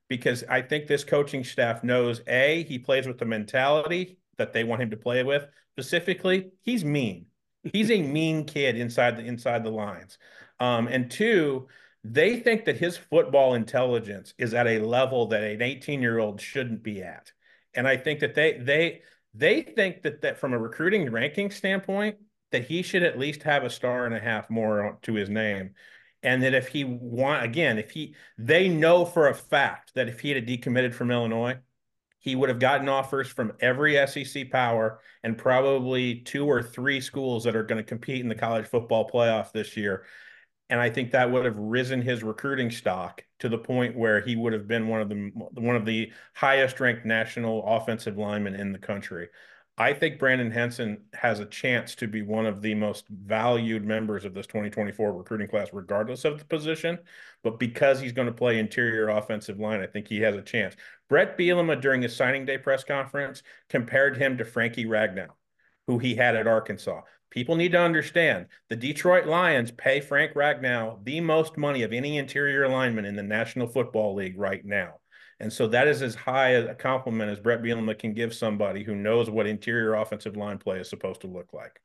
Speaker 3: because I think this coaching staff knows A, he plays with the mentality that they want him to play with. Specifically, he's mean. He's a mean kid inside the inside the lines. Um, and two, they think that his football intelligence is at a level that an 18 year old shouldn't be at. And I think that they they they think that that from a recruiting ranking standpoint, that he should at least have a star and a half more to his name. And that if he want again, if he they know for a fact that if he had decommitted from Illinois, he would have gotten offers from every SEC power and probably two or three schools that are going to compete in the college football playoff this year. And I think that would have risen his recruiting stock to the point where he would have been one of the one of the highest ranked national offensive linemen in the country. I think Brandon Hanson has a chance to be one of the most valued members of this 2024 recruiting class, regardless of the position. But because he's going to play interior offensive line, I think he has a chance. Bret Bielema, during his signing day press conference, compared him to Frankie Ragnow, who he had at Arkansas. People need to understand the Detroit Lions pay Frank Ragnow the most money of any interior lineman in the National Football League right now. And so that is as high a compliment as Bret Bielema can give somebody who knows what interior offensive line play is supposed to look like.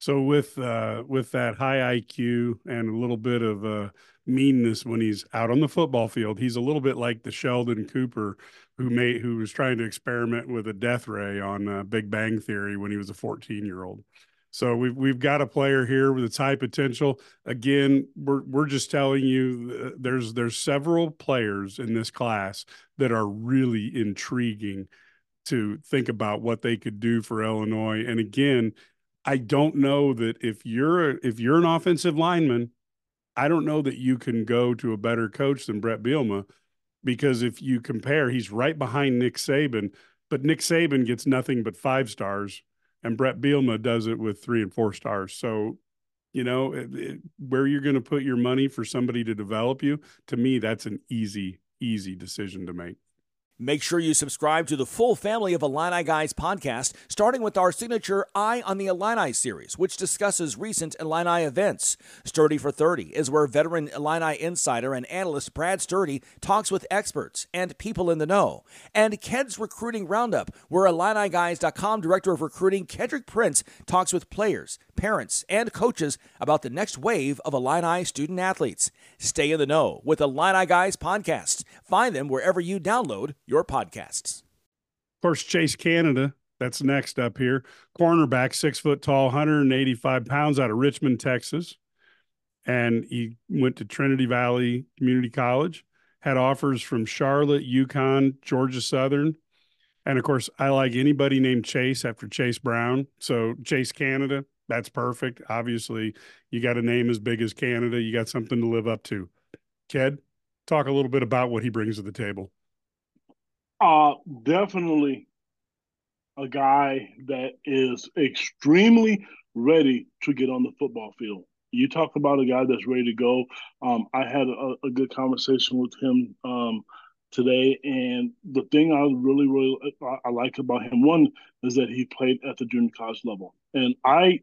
Speaker 1: So with uh, with that high IQ and a little bit of uh, meanness when he's out on the football field, he's a little bit like the Sheldon Cooper who made who was trying to experiment with a death ray on uh, Big Bang Theory when he was a 14 year old. So we've we've got a player here with its high potential. Again, we're we're just telling you uh, there's there's several players in this class that are really intriguing to think about what they could do for Illinois. And again, I don't know that if you're if you're an offensive lineman, I don't know that you can go to a better coach than Bret Bielema because if you compare, he's right behind Nick Saban, but Nick Saban gets nothing but five stars and Bret Bielema does it with three and four stars. So, you know, it, it, where you're going to put your money for somebody to develop you, to me, that's an easy, easy decision to make.
Speaker 4: Make sure you subscribe to the full family of Illini Guys podcast, starting with our signature I on the Illini series, which discusses recent Illini events. Sturdy for 30 is where veteran Illini insider and analyst Brad Sturdy talks with experts and people in the know. And Ked's Recruiting Roundup, where IlliniGuys.com Director of Recruiting Kedric Prince talks with players, parents, and coaches about the next wave of Illini student athletes. Stay in the know with Illini Guys podcast. Find them wherever you download your podcasts.
Speaker 1: Of course, Chase Canada, that's next up here. Cornerback, six foot tall, 185 pounds out of Richmond, Texas. And he went to Trinity Valley Community College, had offers from Charlotte, UConn, Georgia Southern. And of course, I like anybody named Chase after Chase Brown. So Chase Canada, that's perfect. Obviously, you got a name as big as Canada. You got something to live up to. Ked, talk a little bit about what he brings to the table.
Speaker 2: Uh, definitely a guy that is extremely ready to get on the football field. You talk about a guy that's ready to go. Um, I had a, a, good conversation with him um, today, and the thing I really, really I, I like about him one is that he played at the junior college level, and I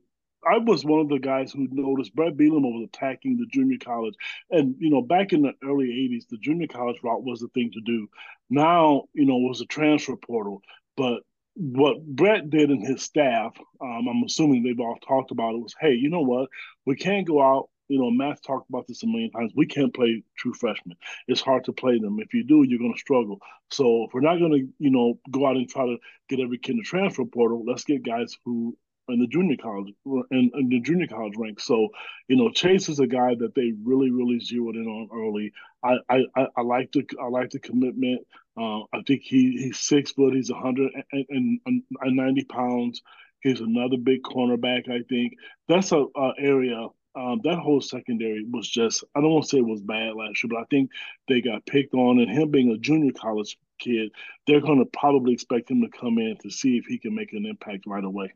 Speaker 2: I was one of the guys who noticed Bret Bielema was attacking the junior college. And, you know, back in the early 80s, the junior college route was the thing to do. Now, you know, was a transfer portal. But what Bret did and his staff, um, I'm assuming they've all talked about it, was hey, you know what? We can't go out. You know, Matt talked about this a million times. We can't play true freshmen. It's hard to play them. If you do, you're going to struggle. So if we're not going to, you know, go out and try to get every kid in the transfer portal, let's get guys who in the junior college in, in, the junior college ranks. So, you know, Chase is a guy that they really, really zeroed in on early. I I, I like the I like the commitment. Uh, I think he he's six foot. He's 190 pounds. He's another big cornerback. I think that's a, a area um, that whole secondary was just, I don't want to say it was bad last year, but I think they got picked on. And him being a junior college kid, they're going to probably expect him to come in to see if he can make an impact right away.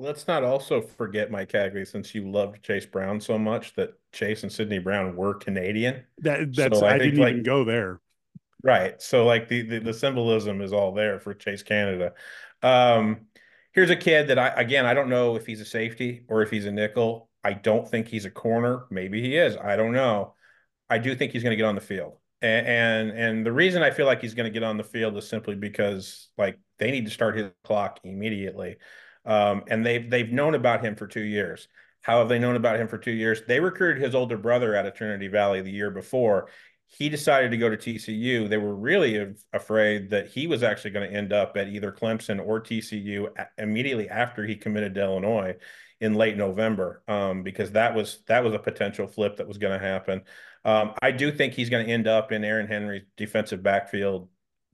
Speaker 3: Let's not also forget, Mike Cagley, since you loved Chase Brown so much, that Chase and Sydney Brown were Canadian.
Speaker 1: That that's so I, I didn't like, even go there.
Speaker 3: Right. So like the, the, the symbolism is all there for Chase Canada. Um, here's a kid that I again I don't know if he's a safety or if he's a nickel. I don't think he's a corner. Maybe he is. I don't know. I do think he's going to get on the field. And, and and the reason I feel like he's going to get on the field is simply because like they need to start his clock immediately. Um, and they've they've known about him for two years. How have they known about him for two years? They recruited his older brother out of Trinity Valley the year before, he decided to go to TCU, they were really afraid that he was actually going to end up at either Clemson or TCU immediately after he committed to Illinois in late November, um, because that was that was a potential flip that was going to happen. Um, I do think he's going to end up in Aaron Henry's defensive backfield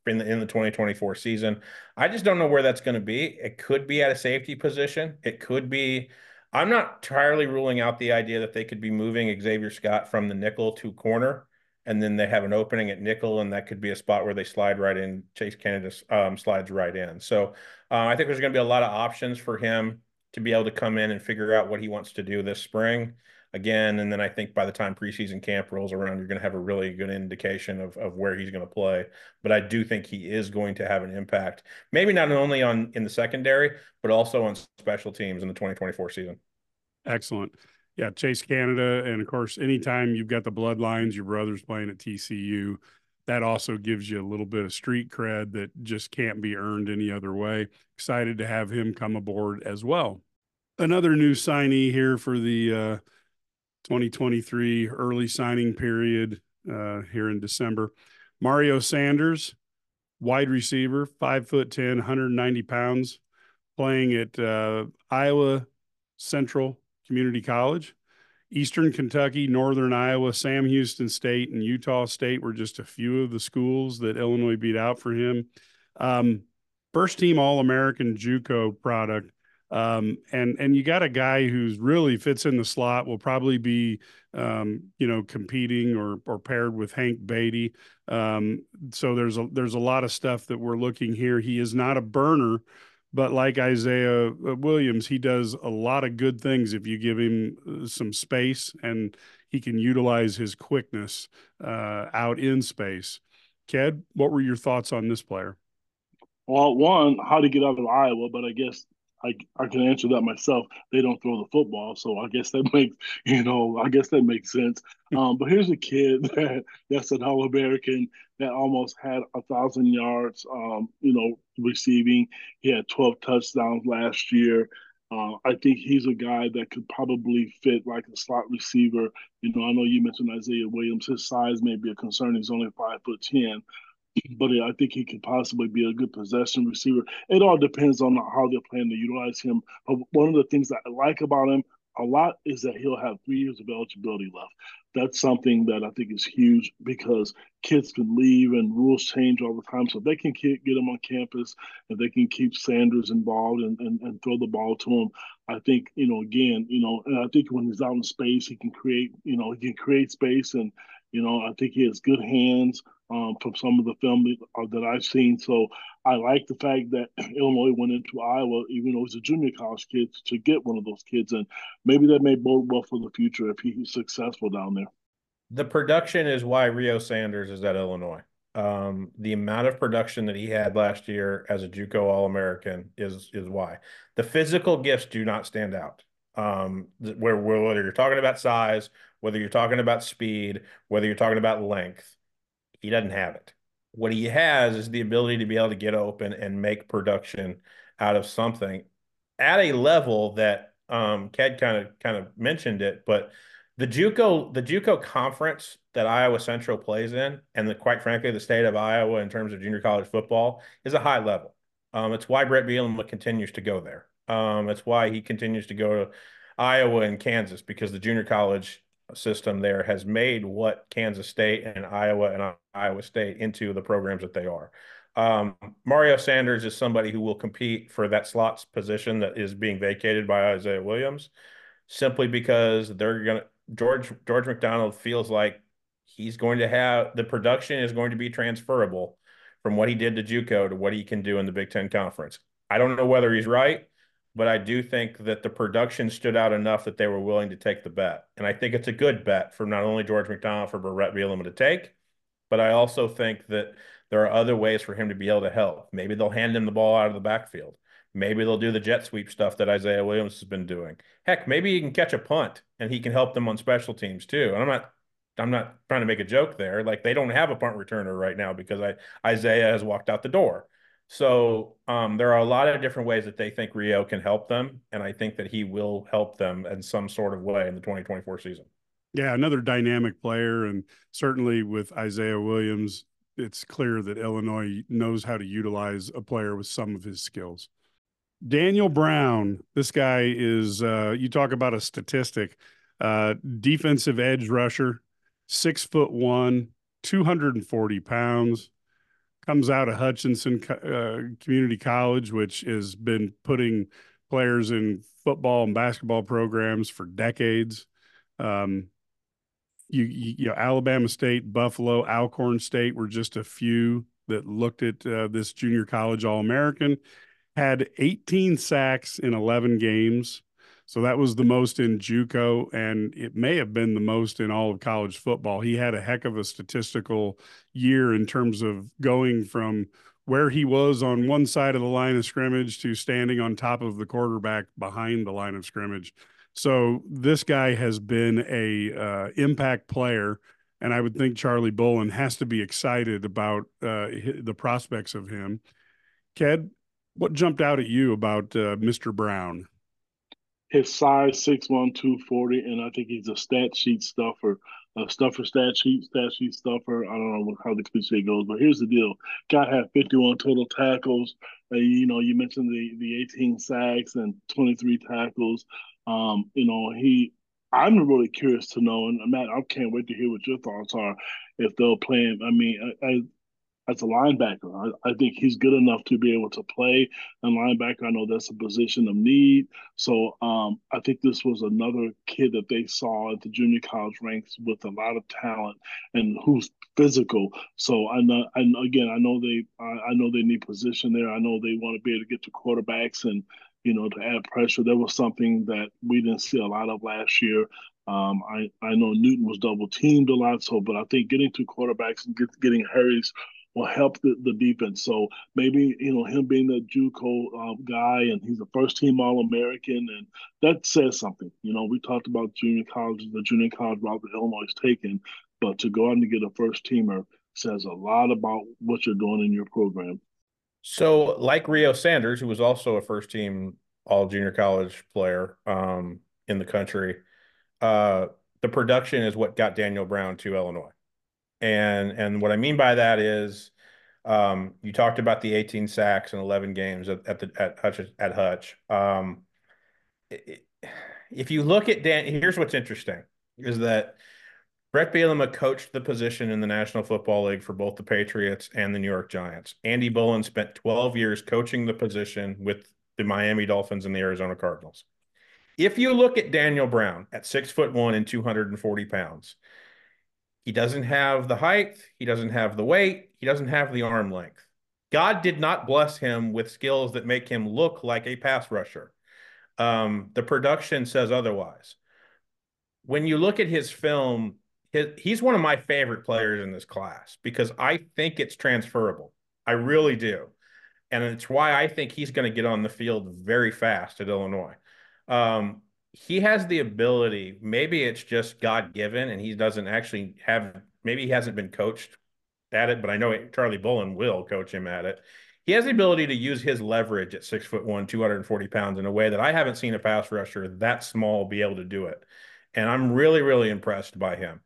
Speaker 3: in the in the 2024 season. I just don't know where that's going to be. It could be at a safety position. It could be. I'm not entirely ruling out the idea that they could be moving Xavier Scott from the nickel to corner and then they have an opening at nickel, and that could be a spot where they slide right in. Chase Canada um, slides right in. So uh, I think there's going to be a lot of options for him to be able to come in and figure out what he wants to do this spring again. And then I think by the time preseason camp rolls around, you're going to have a really good indication of, of where he's going to play. But I do think he is going to have an impact, maybe not only on in the secondary, but also on special teams in the 2024 season.
Speaker 1: Excellent yeah, Chase Canada, and of course, anytime you've got the bloodlines, your brother's playing at TCU, that also gives you a little bit of street cred that just can't be earned any other way. Excited to have him come aboard as well. Another new signee here for the uh, 2023 early signing period uh, here in December. Mario Sanders, wide receiver, five foot 10, 190 pounds, playing at uh, Iowa Central Community College. Eastern Kentucky, Northern Iowa, Sam Houston State, and Utah State were just a few of the schools that Illinois beat out for him. Um, first team All American JUCO product. Um, and and you got a guy who's really fits in the slot. Will probably be, um, you know, competing or or paired with Hank Beatty. Um, so there's a there's a lot of stuff that we're looking here. He is not a burner, but like Isaiah uh, Williams, he does a lot of good things if you give him uh, some space and he can utilize his quickness uh, out in space. Ked, what were your thoughts on this player?
Speaker 2: Well, one, how to get out of Iowa, but I guess I, I can answer that myself. They don't throw the football, so I guess that makes you know I guess that makes sense. Um, but here's a kid that that's an All American that almost had a thousand yards, um, you know, receiving. He had 12 touchdowns last year. Uh, I think he's a guy that could probably fit like a slot receiver. You know, I know you mentioned Isaiah Williams. His size may be a concern. He's only five foot ten, but I think he could possibly be a good possession receiver. It all depends on how they're planning to utilize him. But one of the things that I like about him a lot is that he'll have three years of eligibility left. That's something that I think is huge because kids can leave and rules change all the time. So if they can get him on campus and they can keep Sanders involved and, and, and throw the ball to him, I think, you know, again, you know, and I think when he's out in space, he can create, you know, he can create space and, you know, I think he has good hands um, from some of the film that, that I've seen. So I like the fact that Illinois went into Iowa, even though he's a junior college kid, to get one of those kids, and maybe that may bode well for the future if he's successful down there.
Speaker 3: The production is why Rio Sanders is at Illinois. Um, the amount of production that he had last year as a JUCO All American is is why the physical gifts do not stand out. Um, where, where whether you're talking about size, whether you're talking about speed, whether you're talking about length, he doesn't have it. What he has is the ability to be able to get open and make production out of something at a level that um Ked kind of kind of mentioned it, but the JUCO the JUCO conference that Iowa Central plays in, and the quite frankly the state of Iowa in terms of junior college football is a high level. Um, it's why Bret Bielema continues to go there. Um, it's why he continues to go to Iowa and Kansas because the junior college system there has made what Kansas State and Iowa and Iowa State into the programs that they are. Um, Mario Sanders is somebody who will compete for that slots position that is being vacated by Isaiah Williams. simply because they're gonna George George McDonald feels like he's going to have the production is going to be transferable from what he did to JUCO to what he can do in the Big Ten Conference. I don't know whether he's right, but I do think that the production stood out enough that they were willing to take the bet. And I think it's a good bet for not only George McDonald, for Bret Bielema to take, but I also think that there are other ways for him to be able to help. Maybe they'll hand him the ball out of the backfield. Maybe they'll do the jet sweep stuff that Isaiah Williams has been doing. Heck, maybe he can catch a punt and he can help them on special teams too. And I'm not I'm not trying to make a joke there. Like they don't have a punt returner right now because I Isaiah has walked out the door. So um, there are a lot of different ways that they think Rio can help them, and I think that he will help them in some sort of way in the 2024 season.
Speaker 1: Yeah, another dynamic player, and certainly with Isaiah Williams, it's clear that Illinois knows how to utilize a player with some of his skills. Daniel Brown, this guy is uh, you talk about a statistic, uh, defensive edge rusher, six foot one, 240 pounds, comes out of Hutchinson uh, Community College, which has been putting players in football and basketball programs for decades. Um, you, you, know, Alabama State, Buffalo, Alcorn State were just a few that looked at uh, this junior college All American. Had 18 sacks in 11 games. So that was the most in JUCO, and it may have been the most in all of college football. He had a heck of a statistical year in terms of going from where he was on one side of the line of scrimmage to standing on top of the quarterback behind the line of scrimmage. So this guy has been a uh, impact player, and I would think Charlie Bullen has to be excited about uh, the prospects of him. Ked, what jumped out at you about uh, Mr. Brown?
Speaker 2: His size six one two forty, and I think he's a stat sheet stuffer, a stuffer stat sheet stat sheet stuffer. I don't know how the cliche goes, but here's the deal: guy had fifty one total tackles. Uh, you know, you mentioned the the eighteen sacks and twenty three tackles. Um, you know, he. I'm really curious to know, and Matt, I can't wait to hear what your thoughts are if they'll play him. I mean, I, as a linebacker. I, I, think he's good enough to be able to play a linebacker. I know that's a position of need. So um, I think this was another kid that they saw at the junior college ranks with a lot of talent and who's physical. So I know, and again, I know they, I, I know they need position there. I know they want to be able to get to quarterbacks and you know to add pressure. That was something that we didn't see a lot of last year. Um, I, I know Newton was double teamed a lot, so but I think getting to quarterbacks and get, getting hurries will help the, the defense. So maybe you know him being a JUCO um, guy, and he's a first team All American, and that says something. You know, we talked about junior college, the junior college that Illinois is taking, but to go out and get a first teamer says a lot about what you're doing in your program.
Speaker 3: So, like Rio Sanders, who was also a first team All Junior College player um, in the country, uh, the production is what got Daniel Brown to Illinois. And and what I mean by that is, um, you talked about the 18 sacks and 11 games at, at the at Hutch at Hutch. Um, it, if you look at Dan, here's what's interesting is that Bret Bielema coached the position in the National Football League for both the Patriots and the New York Giants. Andy Bullen spent 12 years coaching the position with the Miami Dolphins and the Arizona Cardinals. If you look at Daniel Brown at six foot one and 240 pounds, he doesn't have the height, he doesn't have the weight, he doesn't have the arm length. God did not bless him with skills that make him look like a pass rusher. Um, the production says otherwise. When you look at his film, his, he's one of my favorite players in this class because I think it's transferable. I really do. And it's why I think he's going to get on the field very fast at Illinois. Um, he has the ability. Maybe it's just God given, and he doesn't actually have. Maybe he hasn't been coached at it, but I know Charlie Bullen will coach him at it. He has the ability to use his leverage at six foot one, 240 pounds in a way that I haven't seen a pass rusher that small be able to do it. And I'm really, really impressed by him.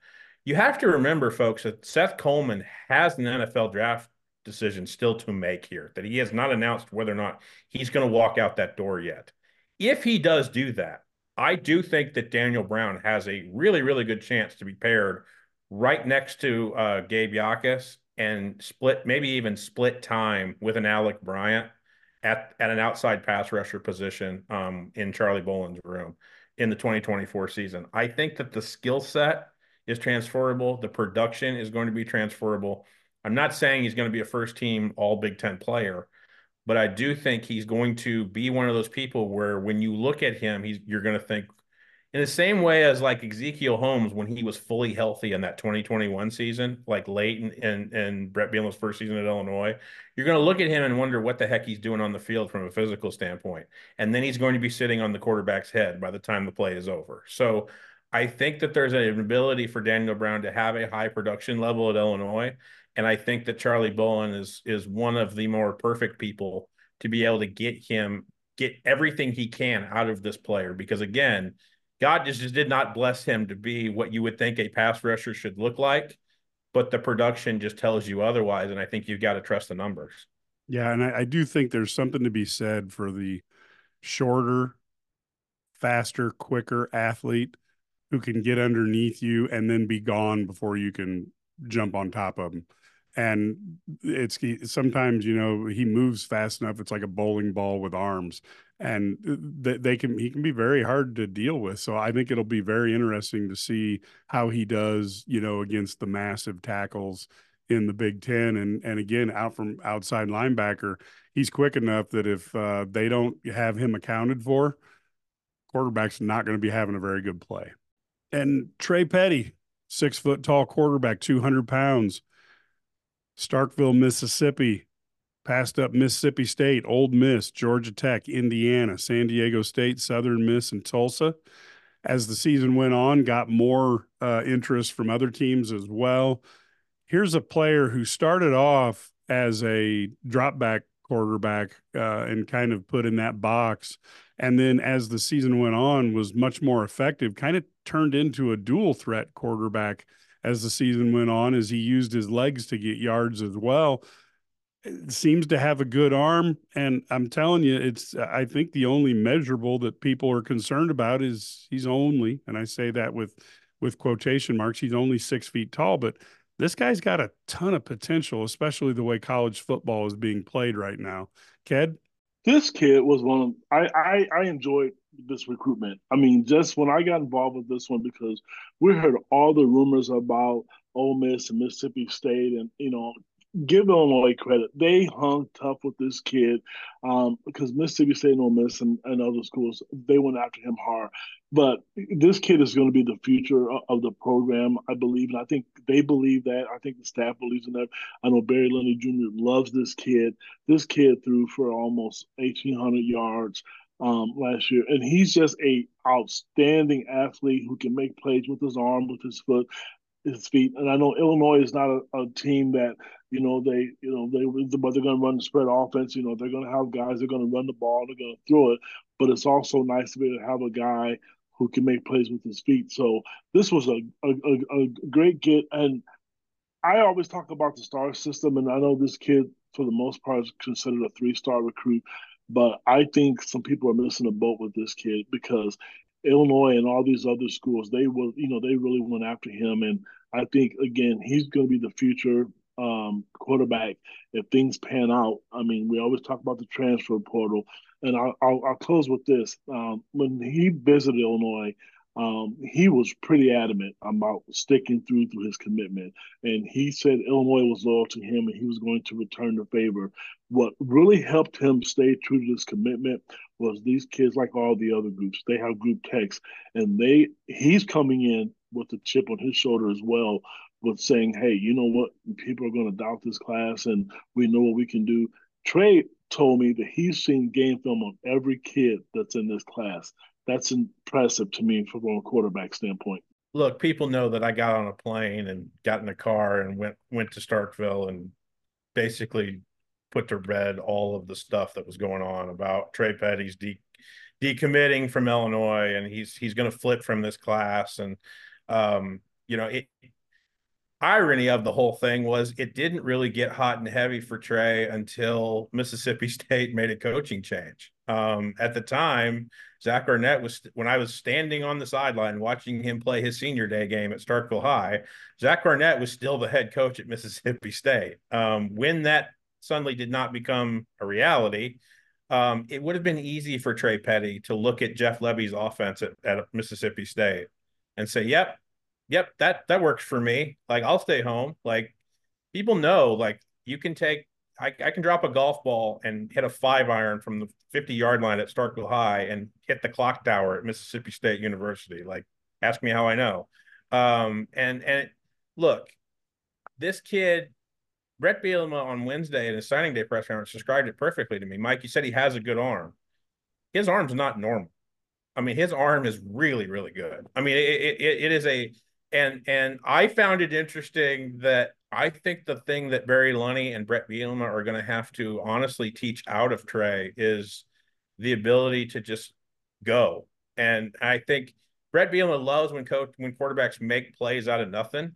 Speaker 3: You have to remember, folks, that Seth Coleman has an NFL draft decision still to make here, that he has not announced whether or not he's going to walk out that door yet. If he does do that, I do think that Daniel Brown has a really, really good chance to be paired right next to uh, Gabe Jacas and split, maybe even split time with an Alec Bryant at, at an outside pass rusher position um, in Charlie Bullen's room. in the 2024 season. I think that the skill set is transferable. The production is going to be transferable. I'm not saying he's going to be a first team all Big Ten player, but I do think he's going to be one of those people where when you look at him, he's you're going to think in the same way as like Ezekiel Holmes when he was fully healthy in that 2021 season, like late in in, in Bret Bielema's first season at Illinois, you're going to look at him and wonder what the heck he's doing on the field from a physical standpoint, and then he's going to be sitting on the quarterback's head by the time the play is over. So. I think that there's an ability for Daniel Brown to have a high production level at Illinois, and I think that Charlie Bullen is is one of the more perfect people to be able to get him get everything he can out of this player because again, God just, just did not bless him to be what you would think a pass rusher should look like, but the production just tells you otherwise. And I think you've got to trust the numbers.
Speaker 1: Yeah, and I, I do think there's something to be said for the shorter, faster, quicker athlete who can get underneath you and then be gone before you can jump on top of them and it's he, sometimes you know he moves fast enough it's like a bowling ball with arms and they, they can he can be very hard to deal with so i think it'll be very interesting to see how he does you know against the massive tackles in the big 10 and and again out from outside linebacker he's quick enough that if uh, they don't have him accounted for quarterback's not going to be having a very good play. And trey petty six foot tall quarterback 200 pounds Starkville, Mississippi, passed up Mississippi State, Ole Miss, Georgia Tech, Indiana, San Diego State, Southern Miss, and Tulsa. As the season went on, got more uh, interest from other teams as well. Here's a player who started off as a drop back quarterback uh, and kind of put in that box. And then as the season went on, was much more effective, kind of turned into a dual threat quarterback as the season went on, as he used his legs to get yards as well. Seems to have a good arm, and I'm telling you, it's. I think the only measurable that people are concerned about is he's only, and I say that with with quotation marks. He's only six feet tall, but this guy's got a ton of potential, especially the way college football is being played right now. Ked,
Speaker 2: this kid was one of I I, I enjoyed this recruitment. I mean, just when I got involved with this one, because we heard all the rumors about Ole Miss and Mississippi State, and you know, give Illinois credit. They hung tough with this kid um, because Mississippi State and Ole Miss and, and, other schools, they went after him hard. But this kid is going to be the future of the program, I believe. And I think they believe that. I think the staff believes in that. I know Barry Lunney Jr. loves this kid. This kid threw for almost 1,800 yards um, last year, and he's just a outstanding athlete who can make plays with his arm, with his foot, his feet. And I know Illinois is not a, a team that you know they you know they but they're going to run the spread offense. You know they're going to have guys they're going to run the ball, they're going to throw it. But it's also nice to be able to have a guy who can make plays with his feet. So this was a a, a, a great get, and I always talk about the star system, and I know this kid for the most part is considered a three star recruit. But I think some people are missing a boat with this kid because Illinois and all these other schools, they will, you know, they really went after him. And I think, again, he's going to be the future um, quarterback if things pan out. I mean, we always talk about the transfer portal. And I'll, I'll, I'll close with this. Um, when he visited Illinois, um, he was pretty adamant about sticking through through his commitment. And he said Illinois was loyal to him and he was going to return the favor. What really helped him stay true to this commitment was these kids, like all the other groups, they have group texts, and they he's coming in with a chip on his shoulder as well, with saying, "Hey, you know what? People are going to doubt this class, and we know what we can do." Trey told me that he's seen game film on every kid that's in this class that's impressive to me from a quarterback standpoint.
Speaker 3: Look, people know that I got on a plane and got in a car and went went to Starkville and basically put to bed all of the stuff that was going on about Trey Petty's de- decommitting from Illinois and he's he's going to flip from this class and um, you know it irony of the whole thing was it didn't really get hot and heavy for Trey until Mississippi State made a coaching change. Um, at the time, Zach Arnett was when I was standing on the sideline watching him play his senior day game at Starkville High. Zach Arnett was still the head coach at Mississippi State. Um, when that suddenly did not become a reality, um, it would have been easy for Trey Petty to look at Jeff Lebby's offense at, at Mississippi State and say, "Yep, yep, that that works for me. Like I'll stay home." Like people know, like you can take, I, I can drop a golf ball and hit a five iron from the 50 yard line at Starkville High and hit the clock tower at Mississippi State University. Like, ask me how I know. Um, and and look, this kid Bret Bielema on Wednesday in his signing day press conference described it perfectly to me. Mike, you said he has a good arm. His arm's not normal. I mean, his arm is really, really good. I mean, it, it, it is a and and I found it interesting that I think the thing that Barry Lunney and Bret Bielema are going to have to honestly teach out of Trey is the ability to just go. And I think Bret Bielema loves when coach when quarterbacks make plays out of nothing.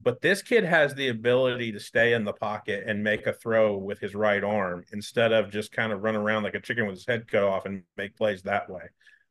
Speaker 3: But this kid has the ability to stay in the pocket and make a throw with his right arm instead of just kind of run around like a chicken with his head cut off and make plays that way.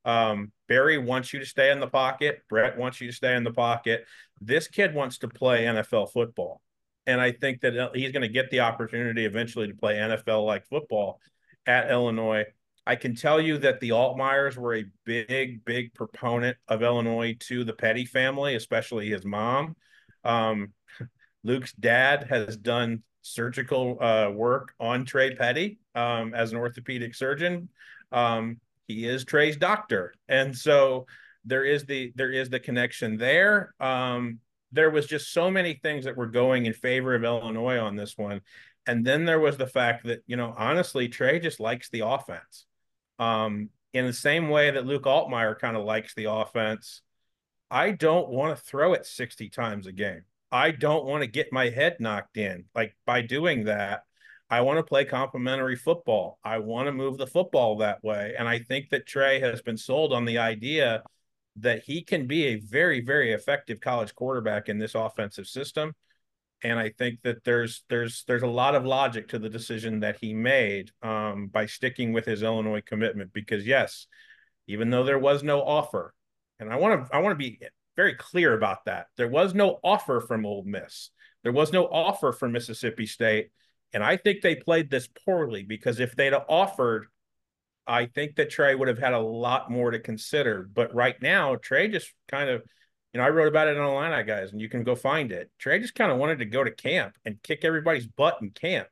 Speaker 3: Um, Barry wants you to stay in the pocket. Bret wants you to stay in the pocket. This kid wants to play NFL football. And I think that uh, he's going to get the opportunity eventually to play NFL like football at Illinois. I can tell you that the Altmyers were a big, big proponent of Illinois to the Petty family, especially his mom. Um, Luke's dad has done surgical uh, work on Trey Petty um, as an orthopedic surgeon. Um, he is Trey's doctor, and so there is the there is the connection there. Um, there was just so many things that were going in favor of Illinois on this one, and then there was the fact that you know honestly Trey just likes the offense. Um, in the same way that Luke Altmyer kind of likes the offense, I don't want to throw it 60 times a game. I don't want to get my head knocked in. Like by doing that, I want to play complementary football. I want to move the football that way. And I think that Trey has been sold on the idea that he can be a very, very effective college quarterback in this offensive system. And I think that there's there's there's a lot of logic to the decision that he made um, by sticking with his Illinois commitment. Because yes, even though there was no offer, and I want to I want to be very clear about that. There was no offer from Ole Miss. There was no offer from Mississippi State, and I think they played this poorly because if they'd offered, I think that Trey would have had a lot more to consider. But right now, Trey just kind of, you know, I wrote about it on Illini guys, and you can go find it. Trey just kind of wanted to go to camp and kick everybody's butt in camp.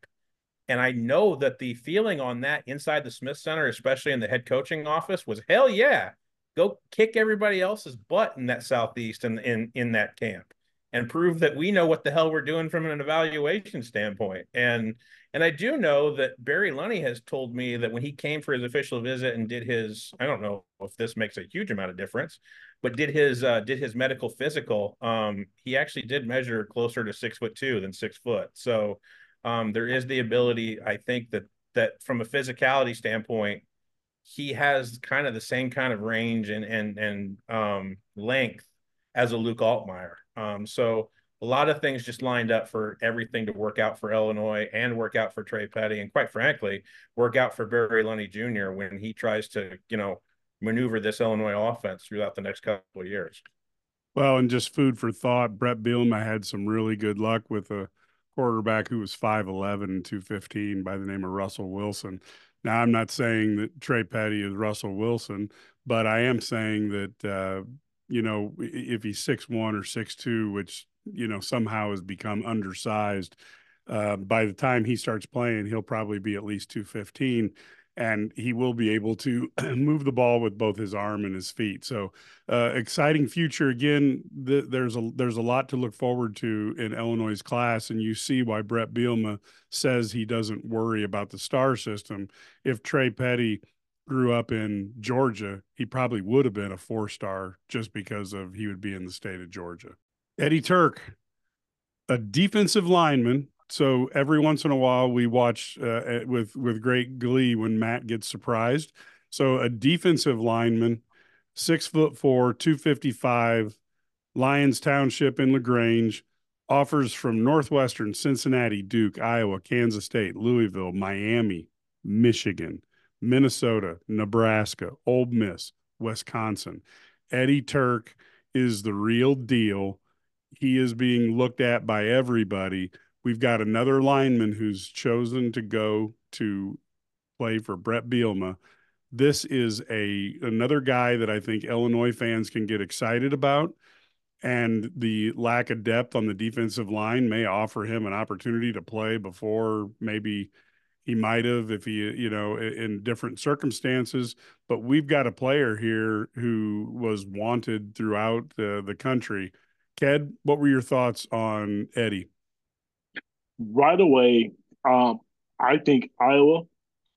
Speaker 3: And I know that the feeling on that inside the Smith Center, especially in the head coaching office, was hell yeah go kick everybody else's butt in that southeast and in, in that camp and prove that we know what the hell we're doing from an evaluation standpoint. And and I do know that Barry Lunney has told me that when he came for his official visit and did his, I don't know if this makes a huge amount of difference, but did his uh, did his medical physical, um, he actually did measure closer to six foot two than six foot. So um, there is the ability, I think that that from a physicality standpoint, he has kind of the same kind of range and and and um, length as a Luke Altmyer. Um, so a lot of things just lined up for everything to work out for Illinois and work out for Trey Petty, and quite frankly, work out for Barry Lunney Jr. when he tries to you know maneuver this Illinois offense throughout the next couple of years.
Speaker 1: Well, and just food for thought, Bret Bielema had some really good luck with a quarterback who was 5'11 and 215 by the name of Russell Wilson. Now, I'm not saying that Trey Petty is Russell Wilson, but I am saying that, uh, you know, if he's six one or six two, which, you know, somehow has become undersized, uh, by the time he starts playing, he'll probably be at least 215 and he will be able to move the ball with both his arm and his feet. So, uh, exciting future again. Th- there's a there's a lot to look forward to in Illinois' class, and you see why Bret Bielema says he doesn't worry about the star system. If Trey Petty grew up in Georgia, he probably would have been a four star just because of he would be in the state of Georgia. Eddie Turk, a defensive lineman so every once in a while we watch uh, eh, with with great glee when Matt gets surprised. So a defensive lineman, six foot four, two fifty five, Lyons Township in Lagrange, offers from Northwestern, Cincinnati, Duke, Iowa, Kansas State, Louisville, Miami, Michigan, Minnesota, Nebraska, Ole Miss, Wisconsin. Eddie Turk is the real deal. He is being looked at by everybody We've got another lineman who's chosen to go to play for Bret Bielema. This is a another guy that I think Illinois fans can get excited about and the lack of depth on the defensive line may offer him an opportunity to play before maybe he might have if he you know in different circumstances but we've got a player here who was wanted throughout the, country. Ked what were your thoughts on eddie?
Speaker 2: Right away um, i think iowa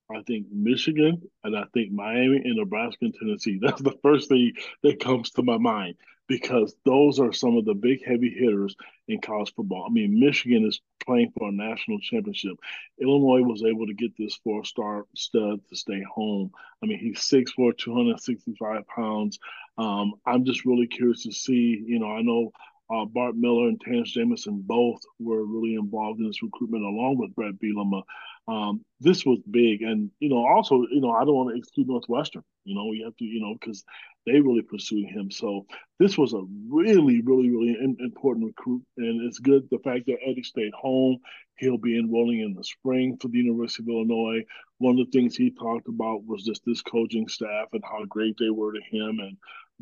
Speaker 2: I think Michigan, and I think Miami and Nebraska and Tennessee. That's the first thing that comes to my mind because those are some of the big heavy hitters in college football. I mean, Michigan is playing for a national championship. Illinois was able to get this four star stud to stay home. I mean, he's 6'4, 265 pounds. Um, I'm just really curious to see, you know, I know uh, Bart Miller and Terrance Jamison both were really involved in this recruitment along with Bret Bielema. Um, this was big, and you know, also, you know, I don't want to exclude Northwestern. You know, we have to, you know, because they really pursued him. So this was a really, really, really important recruit, and it's good the fact that Eddie stayed home. He'll be enrolling in the spring for the University of Illinois. One of the things he talked about was just this coaching staff and how great they were to him, and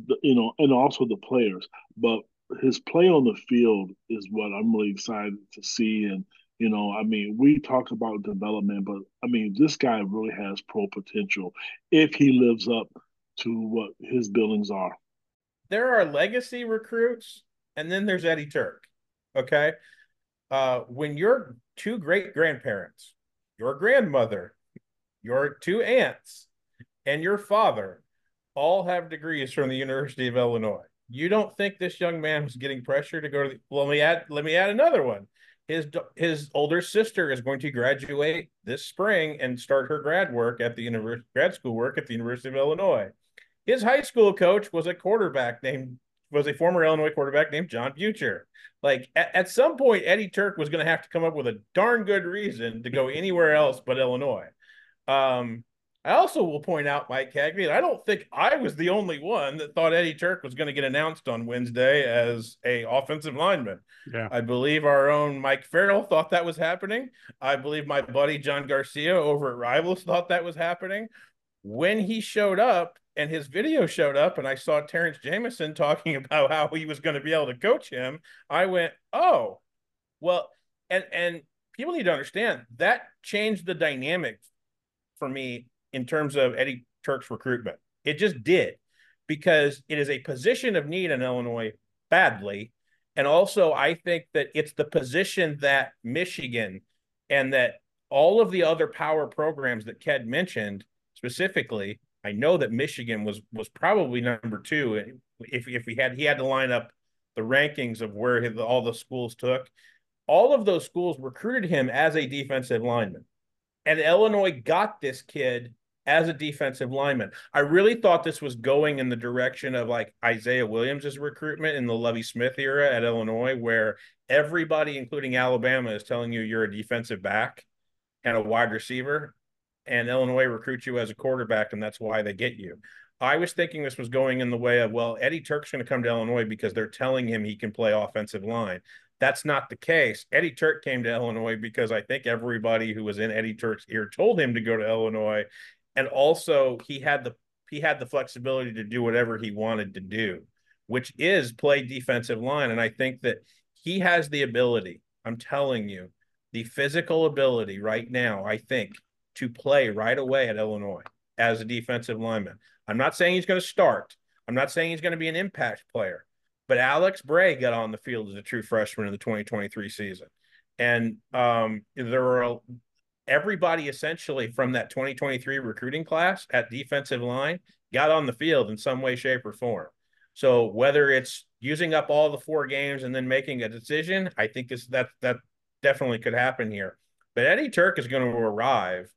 Speaker 2: the, you know, and also the players. But his play on the field is what I'm really excited to see. And, you know, I mean, we talk about development, but I mean, this guy really has pro potential if he lives up to what his billings are.
Speaker 3: There are legacy recruits, and then there's Eddie Turk. Okay. Uh, when your two great grandparents, your grandmother, your two aunts, and your father all have degrees from the University of Illinois you don't think this young man was getting pressure to go to the, well, let me add let me add another one his his older sister is going to graduate this spring and start her grad work at the university grad school work at the University of Illinois. His high school coach was a quarterback named was a former Illinois quarterback named John Butcher. Like at, at some point, Eddie Turk was going to have to come up with a darn good reason to go anywhere else but Illinois. Um, I also will point out, Mike Cagley, I don't think I was the only one that thought Eddie Turk was going to get announced on Wednesday as a offensive lineman. Yeah. I believe our own Mike Farrell thought that was happening. I believe my buddy John Garcia over at Rivals thought that was happening. When he showed up and his video showed up, and I saw Terrance Jamison talking about how he was going to be able to coach him, I went, "Oh, well." And and people need to understand that changed the dynamic for me in terms of Eddie Turk's recruitment. It just did because it is a position of need in Illinois badly. And also, I think that it's the position that Michigan and that all of the other power programs that Ked mentioned specifically, I know that Michigan was was probably number two. If if we had he had to line up the rankings of where his, all the schools took, all of those schools recruited him as a defensive lineman, and Illinois got this kid as a defensive lineman. I really thought this was going in the direction of like Isaiah Williams' recruitment in the Lovie Smith era at Illinois, where everybody, including Alabama, is telling you you're a defensive back and a wide receiver, and Illinois recruits you as a quarterback, and that's why they get you. I was thinking this was going in the way of, well, Eddie Turk's going to come to Illinois because they're telling him he can play offensive line. That's not the case. Eddie Turk came to Illinois because I think everybody who was in Eddie Turk's ear told him to go to Illinois and also he had the he had the flexibility to do whatever he wanted to do, which is play defensive line. And I think that he has the ability. I'm telling you, the physical ability right now. I think to play right away at Illinois as a defensive lineman. I'm not saying he's going to start. I'm not saying he's going to be an impact player, but Alex Bray got on the field as a true freshman in the 2023 season. And um, there were everybody essentially from that 2023 recruiting class at defensive line got on the field in some way, shape, or form. So whether it's using up all the four games and then making a decision, I think is that that definitely could happen here. But Eddie Turk is going to arrive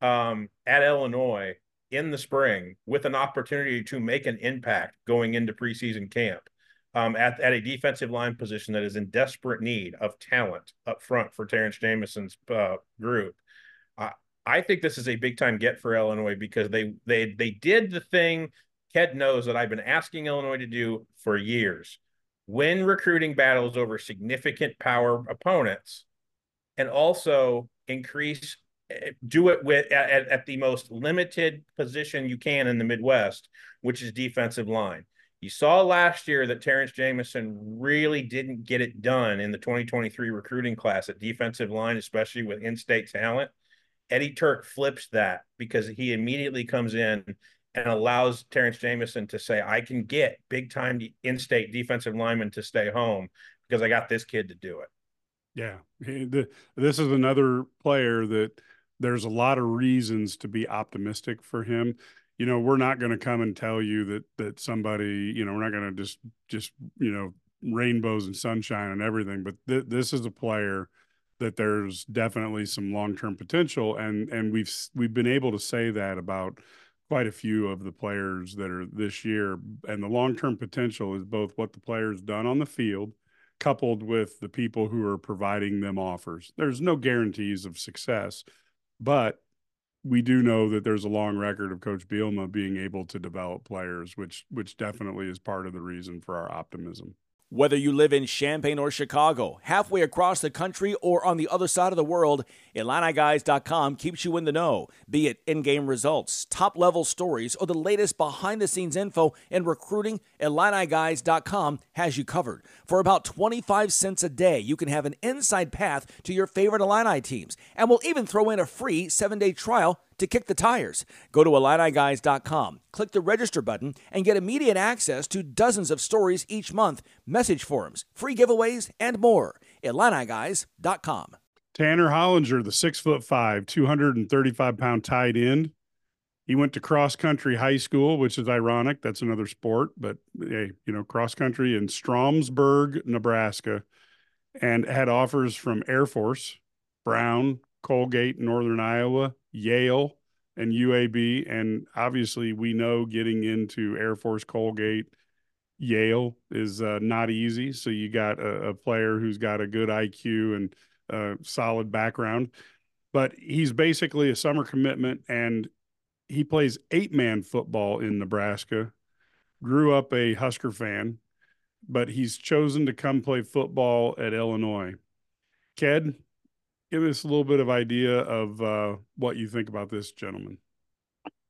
Speaker 3: um, at Illinois in the spring with an opportunity to make an impact going into preseason camp um, at, at a defensive line position that is in desperate need of talent up front for Terrance Jamison's uh, group. I think this is a big time get for Illinois because they they they did the thing Ked knows that I've been asking Illinois to do for years. Win recruiting battles over significant power opponents and also increase eh, do it with at, at the most limited position you can in the Midwest, which is defensive line. You saw last year that Terrance Jamison really didn't get it done in the 2023 recruiting class at defensive line, especially with in-state talent. Eddie Turk flips that because he immediately comes in and allows Terrance Jamison to say, I can get big time in state defensive linemen to stay home because I got this kid to do it.
Speaker 1: Yeah. This is another player that there's a lot of reasons to be optimistic for him. You know, we're not going to come and tell you that that somebody, you know, we're not going to just just, you know, rainbows and sunshine and everything, but th- this is a player that there's definitely some long-term potential and and we've we've been able to say that about quite a few of the players that are this year and the long-term potential is both what the players done on the field coupled with the people who are providing them offers. There's no guarantees of success, but we do know that there's a long record of Coach Bielema being able to develop players, which which definitely is part of the reason for our optimism.
Speaker 4: Whether you live in Champaign or Chicago, halfway across the country, or on the other side of the world, IlliniGuys.com keeps you in the know, be it in game results, top level stories, or the latest behind the scenes info and recruiting. IlliniGuys.com has you covered. For about 25 cents a day, you can have an inside path to your favorite Illini teams, and we'll even throw in a free seven day trial to kick the tires. Go to IlliniGuys.com, click the register button, and get immediate access to dozens of stories each month, message forums, free giveaways, and more. IlliniGuys.com.
Speaker 1: Tanner Hollinger, the six foot five, 235 pound tight end. He went to cross country high school, which is ironic. That's another sport, but hey, you know, cross country in Stromsburg, Nebraska, and had offers from Air Force, Brown, Colgate, Northern Iowa, Yale, and UAB. And obviously, we know getting into Air Force, Colgate, Yale is uh, not easy. So you got a, a, player who's got a good IQ and a solid background, but he's basically a summer commitment and he plays eight man football in Nebraska. Grew up a Husker fan, but he's chosen to come play football at Illinois. Ked, give us a little bit of idea of uh, what you think about this gentleman.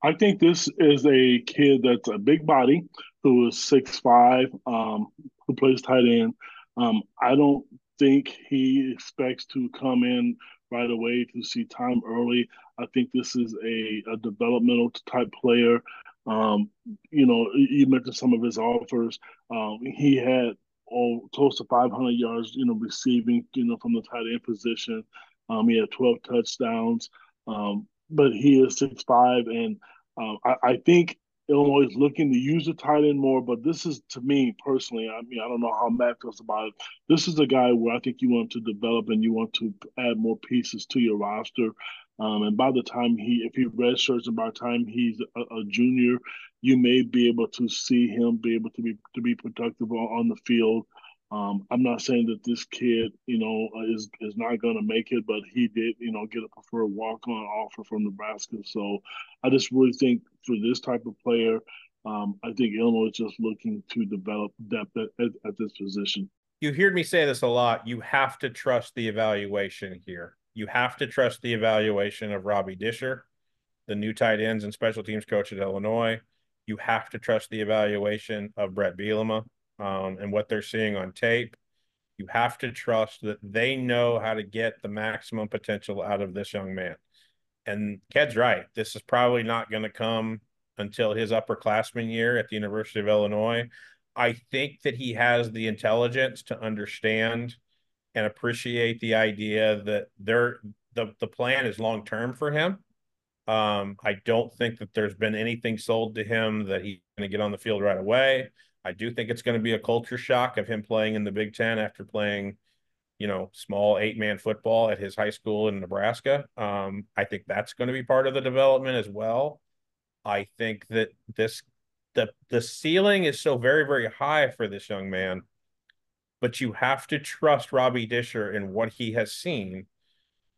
Speaker 2: I think this is a kid that's a big body who is six five, um, who plays tight end. Um, I don't think he expects to come in right away to see time early. I think this is a, a developmental type player. Um, you know, you mentioned some of his offers. Um, he had oh, close to 500 yards, you know, receiving, you know, from the tight end position. Um, he had 12 touchdowns, um, but he is six five, and um, I, I, think Illinois is looking to use the tight end more. But this is, to me personally, I mean, I don't know how Matt feels about it. This is a guy where I think you want to develop and you want to add more pieces to your roster. Um, and by the time he, if he redshirts, and by the time he's a, a, junior, you may be able to see him be able to be to be productive on, on the field. Um, I'm not saying that this kid, you know, is is not going to make it, but he did, you know, get a preferred walk on offer from Nebraska. So I just really think for this type of player, um, I think Illinois is just looking to develop depth at, at, at this position.
Speaker 3: You heard me say this a lot. You have to trust the evaluation here. You have to trust the evaluation of Robbie Discher, the new tight ends and special teams coach at Illinois. You have to trust the evaluation of Bret Bielema um, and what they're seeing on tape. You have to trust that they know how to get the maximum potential out of this young man. And Ked's right. This is probably not going to come until his upperclassman year at the University of Illinois. I think that he has the intelligence to understand and appreciate the idea that there the the plan is long term for him. Um, I don't think that there's been anything sold to him that he's going to get on the field right away. I do think it's going to be a culture shock of him playing in the Big Ten after playing, you know, small eight man football at his high school in Nebraska. Um, I think that's going to be part of the development as well. I think that this the the ceiling is so very very high for this young man, but you have to trust Robbie Discher in what he has seen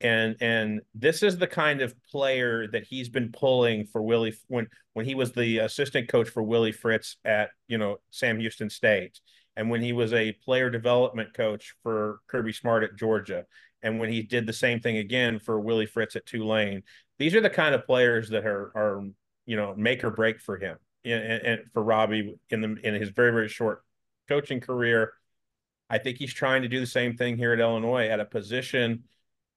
Speaker 3: and and this is the kind of player that he's been pulling for Willie when when he was the assistant coach for Willie Fritz at you know Sam Houston State and when he was a player development coach for Kirby Smart at Georgia and when he did the same thing again for Willie Fritz at Tulane. These are the kind of players that are are you know make or break for him and, and for Robbie in the in his very very short coaching career. I think he's trying to do the same thing here at Illinois at a position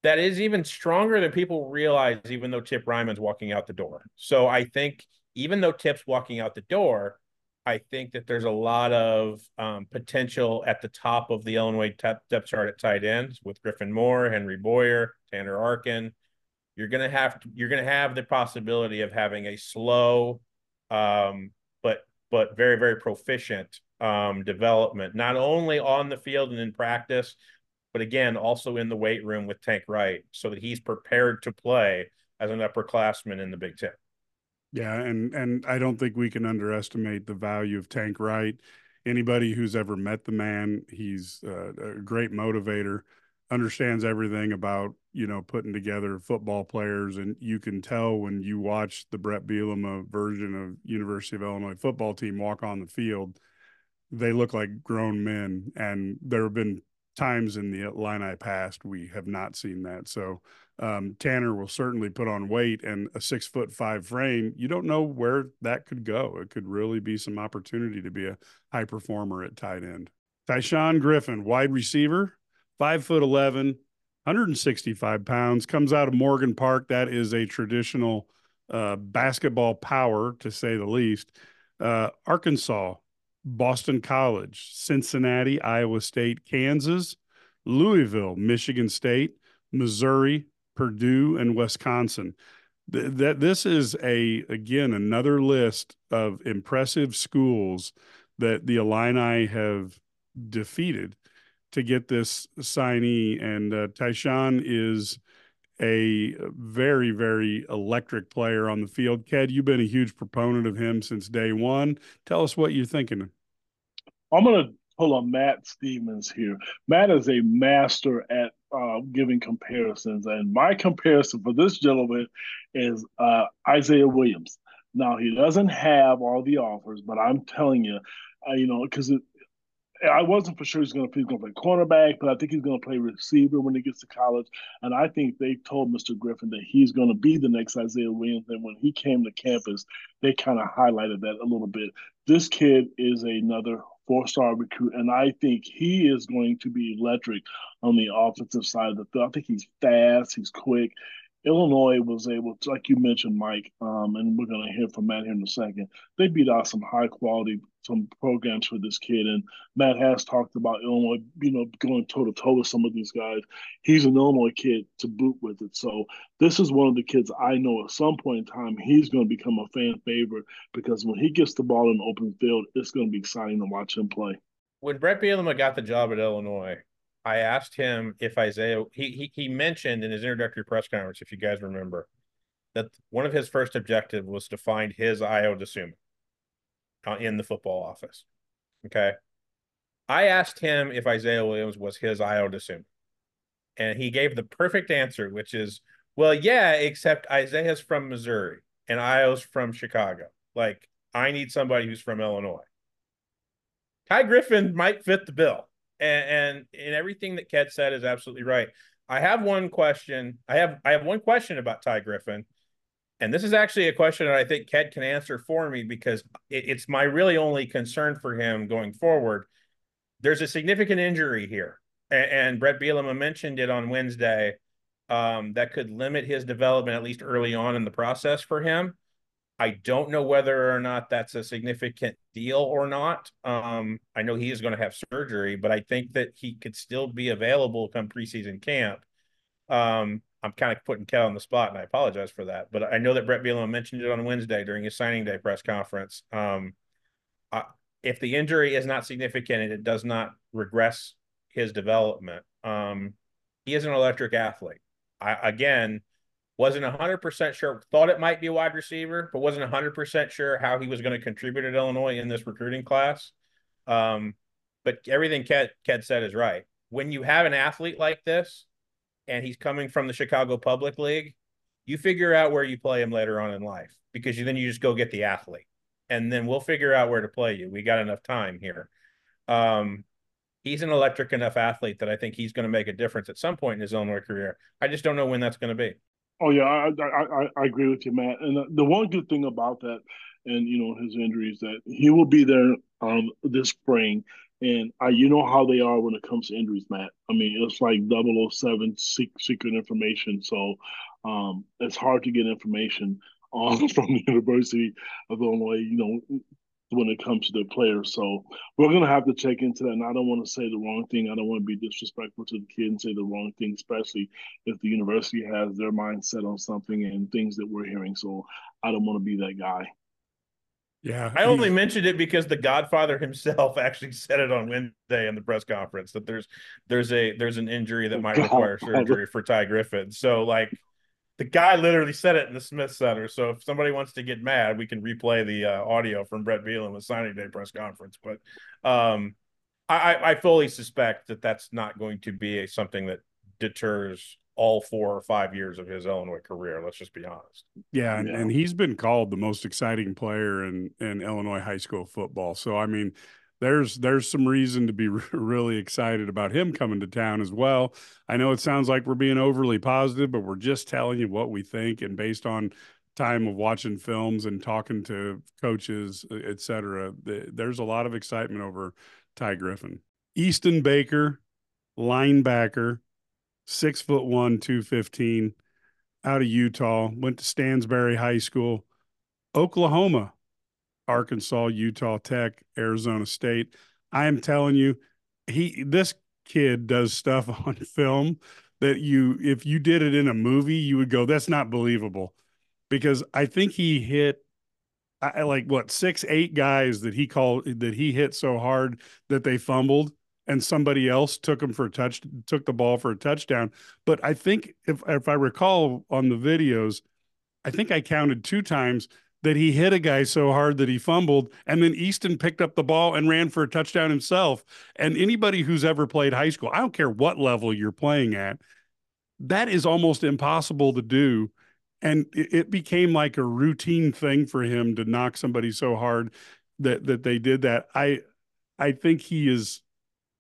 Speaker 3: that is even stronger than people realize, even though Tip Reiman's walking out the door. So I think even though Tip's walking out the door, I think that there's a lot of um, potential at the top of the Illinois depth chart at tight ends with Griffin Moore, Henry Boyer, Tanner Arkin. You're gonna have to, you're gonna have the possibility of having a slow, um, but but very very proficient um, development, not only on the field and in practice, but again also in the weight room with Tank Wright, so that he's prepared to play as an upperclassman in the Big Ten.
Speaker 1: Yeah, and and I don't think we can underestimate the value of Tank Wright. Anybody who's ever met the man, he's uh, a great motivator, understands everything about you know putting together football players, and you can tell when you watch the Bret Bielema version of University of Illinois football team walk on the field, they look like grown men, and there have been times in the Illini past we have not seen that. So um, Tanner will certainly put on weight and a six foot five frame. You don't know where that could go. It could really be some opportunity to be a high performer at tight end. Tyshawn Griffin, wide receiver, five foot 11, 165 pounds, comes out of Morgan Park. That is a traditional uh, basketball power, to say the least. Uh, Arkansas, Boston College, Cincinnati, Iowa State, Kansas, Louisville, Michigan State, Missouri, Purdue, and Wisconsin. That this is a again another list of impressive schools that the Illini have defeated to get this signee. And uh, Tyshawn is a very, very electric player on the field. Ked, you've been a huge proponent of him since day one. Tell us what you're thinking.
Speaker 2: I'm going to pull on Matt Stevens here. Matt is a master at uh, giving comparisons, and my comparison for this gentleman is uh, Isaiah Williams. Now he doesn't have all the offers, but I'm telling you, uh, you know, because I wasn't for sure he's going to he's going to play cornerback, but I think he's going to play receiver when he gets to college. And I think they told Mr. Griffin that he's going to be the next Isaiah Williams. And when he came to campus, they kind of highlighted that a little bit. This kid is another four star recruit, and I think he is going to be electric on the offensive side of the field. I think he's fast, he's quick. Illinois was able to, like you mentioned, Mike, um, and we're going to hear from Matt here in a second. They beat out some high quality some programs for this kid, and Matt has talked about Illinois, you know, going toe to toe with some of these guys. He's an Illinois kid to boot with it, so this is one of the kids I know. At some point in time, he's going to become a fan favorite because when he gets the ball in open field, it's going to be exciting to watch him play.
Speaker 3: When Bret Bielema got the job at Illinois, I asked him if Isaiah he, he he mentioned in his introductory press conference, if you guys remember, that one of his first objectives was to find his Ayo Dosunmu uh, in the football office. Okay. I asked him if Isaiah Williams was his Ayo Dosunmu. And he gave the perfect answer, which is, well, yeah, except Isaiah's from Missouri and Ayo's from Chicago. Like, I need somebody who's from Illinois. Ty Griffin might fit the bill and, and and everything that Ked said is absolutely right. I have one question. I have I have one question about Ty Griffin, and this is actually a question that I think Ked can answer for me because it, it's my really only concern for him going forward. There's a significant injury here, and, and Bret Bielema mentioned it on Wednesday. Um, that could limit his development at least early on in the process for him. I don't know whether or not that's a significant deal or not. Um, I know he is going to have surgery, but I think that he could still be available come preseason camp. Um, I'm kind of putting Cal on the spot, and I apologize for that. But I know that Bret Bielema mentioned it on Wednesday during his signing day press conference. Um, I, if the injury is not significant and it does not regress his development, um, he is an electric athlete. I, again, wasn't 100% sure, thought it might be a wide receiver, but wasn't 100% sure how he was going to contribute at Illinois in this recruiting class. Um, but everything Ked, Ked said is right. When you have an athlete like this and he's coming from the Chicago Public League, you figure out where you play him later on in life because you, then you just go get the athlete and then we'll figure out where to play you. We got enough time here. Um, he's an electric enough athlete that I think he's going to make a difference at some point in his Illinois career. I just don't know when that's going to be.
Speaker 2: Oh yeah, I, I I agree with you, Matt. And the one good thing about that, and you know his injuries, that he will be there um this spring. And I, you know how they are when it comes to injuries, Matt. I mean, it's like 007 secret information. So um, it's hard to get information on from the University of Illinois. You know, when it comes to the players. So we're going to have to check into that. And I don't want to say the wrong thing. I don't want to be disrespectful to the kid and say the wrong thing, especially if the university has their mind set on something and things that we're hearing. So I don't want to be that guy.
Speaker 3: Yeah. I only mentioned it because the Godfather himself actually said it on Wednesday in the press conference that there's there's a there's an injury that might require surgery for Ty Griffin. So like the guy literally said it in the Smith Center. So if somebody wants to get mad, we can replay the uh, audio from Bret Bielema's signing day press conference. But um, I, I, fully suspect that that's not going to be a, something that deters all four or five years of his Illinois career. Let's just be honest.
Speaker 1: Yeah, and, yeah. and he's been called the most exciting player in in Illinois high school football. So I mean, there's there's some reason to be really excited about him coming to town as well. I know it sounds like we're being overly positive, but we're just telling you what we think and based on time of watching films and talking to coaches, et cetera, there's a lot of excitement over Ty Griffin. Easton Baker, linebacker, six foot one, 215, out of Utah, went to Stansbury High School, Oklahoma Arkansas, Utah Tech, Arizona State. I am telling you, he this kid does stuff on film that you if you did it in a movie, you would go, that's not believable. Because I think he hit I, like what six, eight guys that he called that he hit so hard that they fumbled and somebody else took him for a touch took the ball for a touchdown. But I think if if I recall on the videos, I think I counted two times that he hit a guy so hard that he fumbled and then Easton picked up the ball and ran for a touchdown himself. And anybody who's ever played high school, I don't care what level you're playing at, that is almost impossible to do. And it became like a routine thing for him to knock somebody so hard that that they did that. I I think he is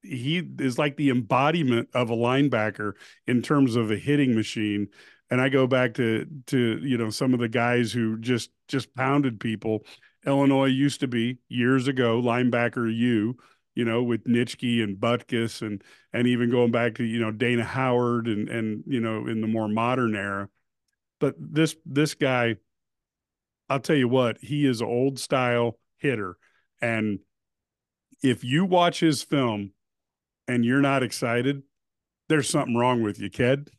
Speaker 1: he is like the embodiment of a linebacker in terms of a hitting machine and I go back to to you know some of the guys who just just pounded people. Illinois used to be years ago linebacker U, you know, with Nitschke and Butkus and and even going back to you know Dana Howard and and you know in the more modern era. But this this guy, I'll tell you what, he is an old style hitter, and if you watch his film and you're not excited, there's something wrong with you, kid.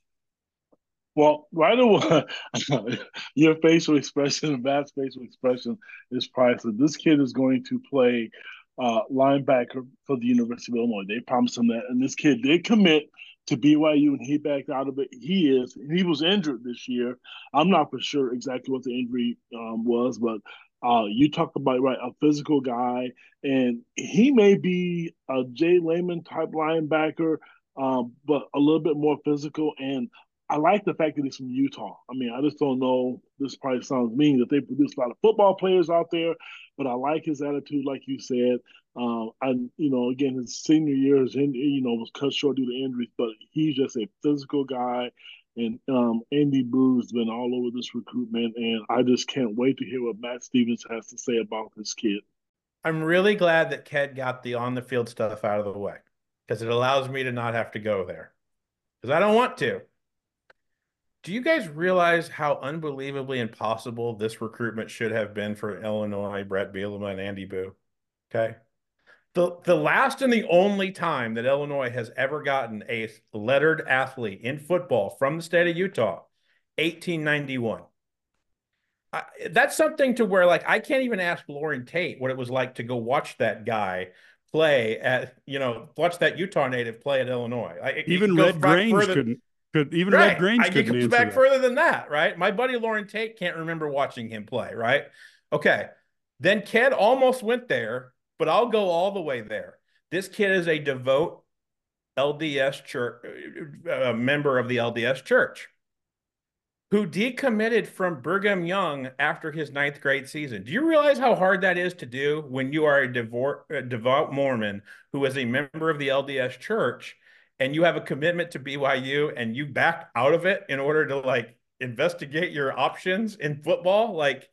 Speaker 2: Well, right away, your facial expression, and Matt's facial expression is priceless. This kid is going to play uh, linebacker for the University of Illinois. They promised him that, and this kid did commit to BYU, and he backed out of it. He is. He was injured this year. I'm not for sure exactly what the injury um, was, but uh, you talk about right a physical guy, and he may be a Jay Leman type linebacker, um, but a little bit more physical. And I like the fact that he's from Utah. I mean, I just don't know. This probably sounds mean that they produce a lot of football players out there, but I like his attitude, like you said. Um, and you know, again, his senior year is in, you know was cut short due to injuries, but he's just a physical guy. And um, Andy Buh's been all over this recruitment, and I just can't wait to hear what Matt Stevens has to say about this kid.
Speaker 3: I'm really glad that Ked got the on the field stuff out of the way because it allows me to not have to go there because I don't want to do you guys realize how unbelievably impossible this recruitment should have been for Illinois, Bret Bielema, and Andy Buh? Okay. The, the last and the only time that Illinois has ever gotten a lettered athlete in football from the state of Utah, 1891. I, that's something to where, like, I can't even ask Loren Tate what it was like to go watch that guy play at, you know, watch that Utah native play at Illinois. I,
Speaker 1: even Red Grange further, couldn't could even right. Red Grange
Speaker 3: could comes back that. further than that, right? My buddy Loren Tate can't remember watching him play, right? Okay. Then Ked almost went there, but I'll go all the way there. This kid is a devout LDS church, a uh, member of the LDS church. who decommitted from Brigham Young after his ninth grade season. Do you realize how hard that is to do when you are a a devout Mormon who is a member of the LDS church and you have a commitment to BYU and you back out of it in order to like investigate your options in football? Like,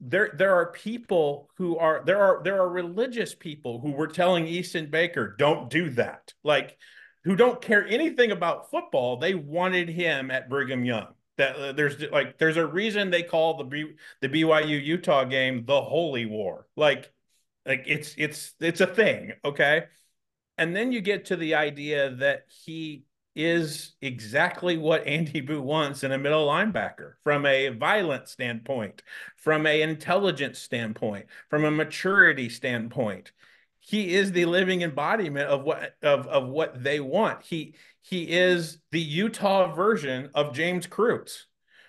Speaker 3: there there are people who are there are there are religious people who were telling Easton Baker don't do that like who don't care anything about football they wanted him at Brigham Young that uh, there's like there's a reason they call the B, the BYU Utah game the Holy War. Like like it's it's it's a thing, okay? And then you get to the idea that he is exactly what Andy Buh wants in a middle linebacker from a violent standpoint, from a intelligence standpoint, from a maturity standpoint. He is the living embodiment of what of of what they want. He he is the Utah version of James Kreutz,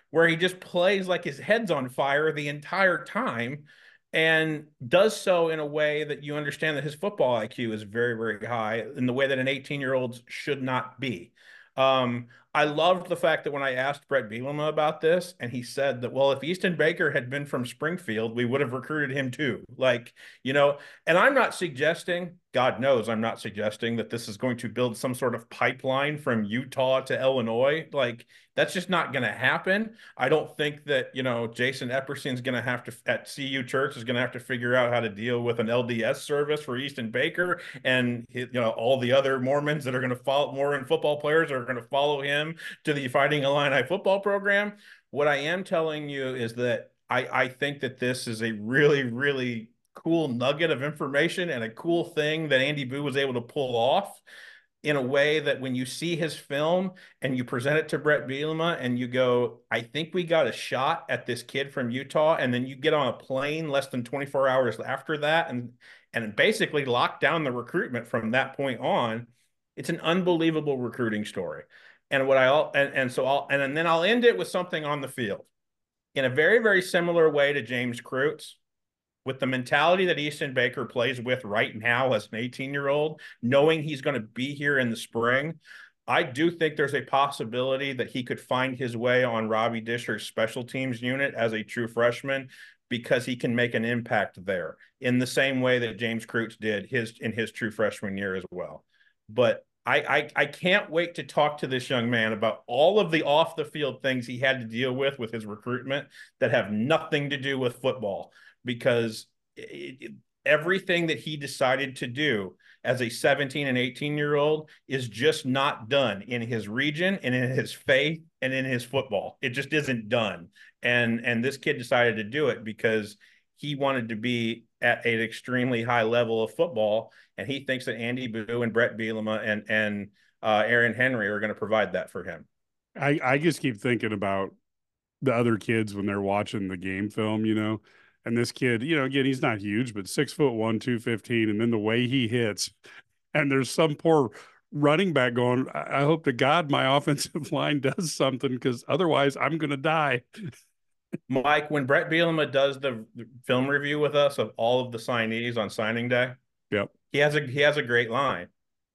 Speaker 3: where he just plays like his head's on fire the entire time and does so in a way that you understand that his football IQ is very, very high in the way that an 18 year old should not be. Um, I loved the fact that when I asked Bret Bielema about this, and he said that, well, if Easton Baker had been from Springfield, we would have recruited him too. Like, you know, and I'm not suggesting, God knows, I'm not suggesting that this is going to build some sort of pipeline from Utah to Illinois. Like, that's just not going to happen. I don't think that, you know, Jason Epperson's going to have to, at CU Church, is going to have to figure out how to deal with an LDS service for Easton Baker. And, you know, all the other Mormons that are going to follow, Mormon football players are going to follow him to the Fighting Illini football program. What I am telling you is that I, I think that this is a really, really cool nugget of information and a cool thing that Andy Buh was able to pull off in a way that when you see his film and you present it to Bret Bielema and you go, I think we got a shot at this kid from Utah, and then you get on a plane less than 24 hours after that and and basically lock down the recruitment from that point on. It's an unbelievable recruiting story. And what I all and, and so I'll and, and then I'll end it with something on the field. In a very, very similar way to James Kreutz, with the mentality that Easton Baker plays with right now as an 18 year old, knowing he's going to be here in the spring, I do think there's a possibility that he could find his way on Robbie Discher's special teams unit as a true freshman because he can make an impact there in the same way that James Kreutz did his in his true freshman year as well. But I, I I can't wait to talk to this young man about all of the off the field things he had to deal with with his recruitment that have nothing to do with football because it, it, everything that he decided to do as a 17 and 18 year old is just not done in his region and in his faith and in his football. It just isn't done. And and this kid decided to do it because he wanted to be at an extremely high level of football, and he thinks that Andy Buh and Bret Bielema and and uh, Aaron Henry are going to provide that for him.
Speaker 1: I I just keep thinking about the other kids when they're watching the game film, you know, and this kid, you know, again, he's not huge, but six foot one, 215. And then the way he hits, and there's some poor running back going, I, hope to God my offensive line does something because otherwise I'm going to die.
Speaker 3: Mike, when Bret Bielema does the film review with us of all of the signees on signing day,
Speaker 1: yep,
Speaker 3: he has a he has a great line,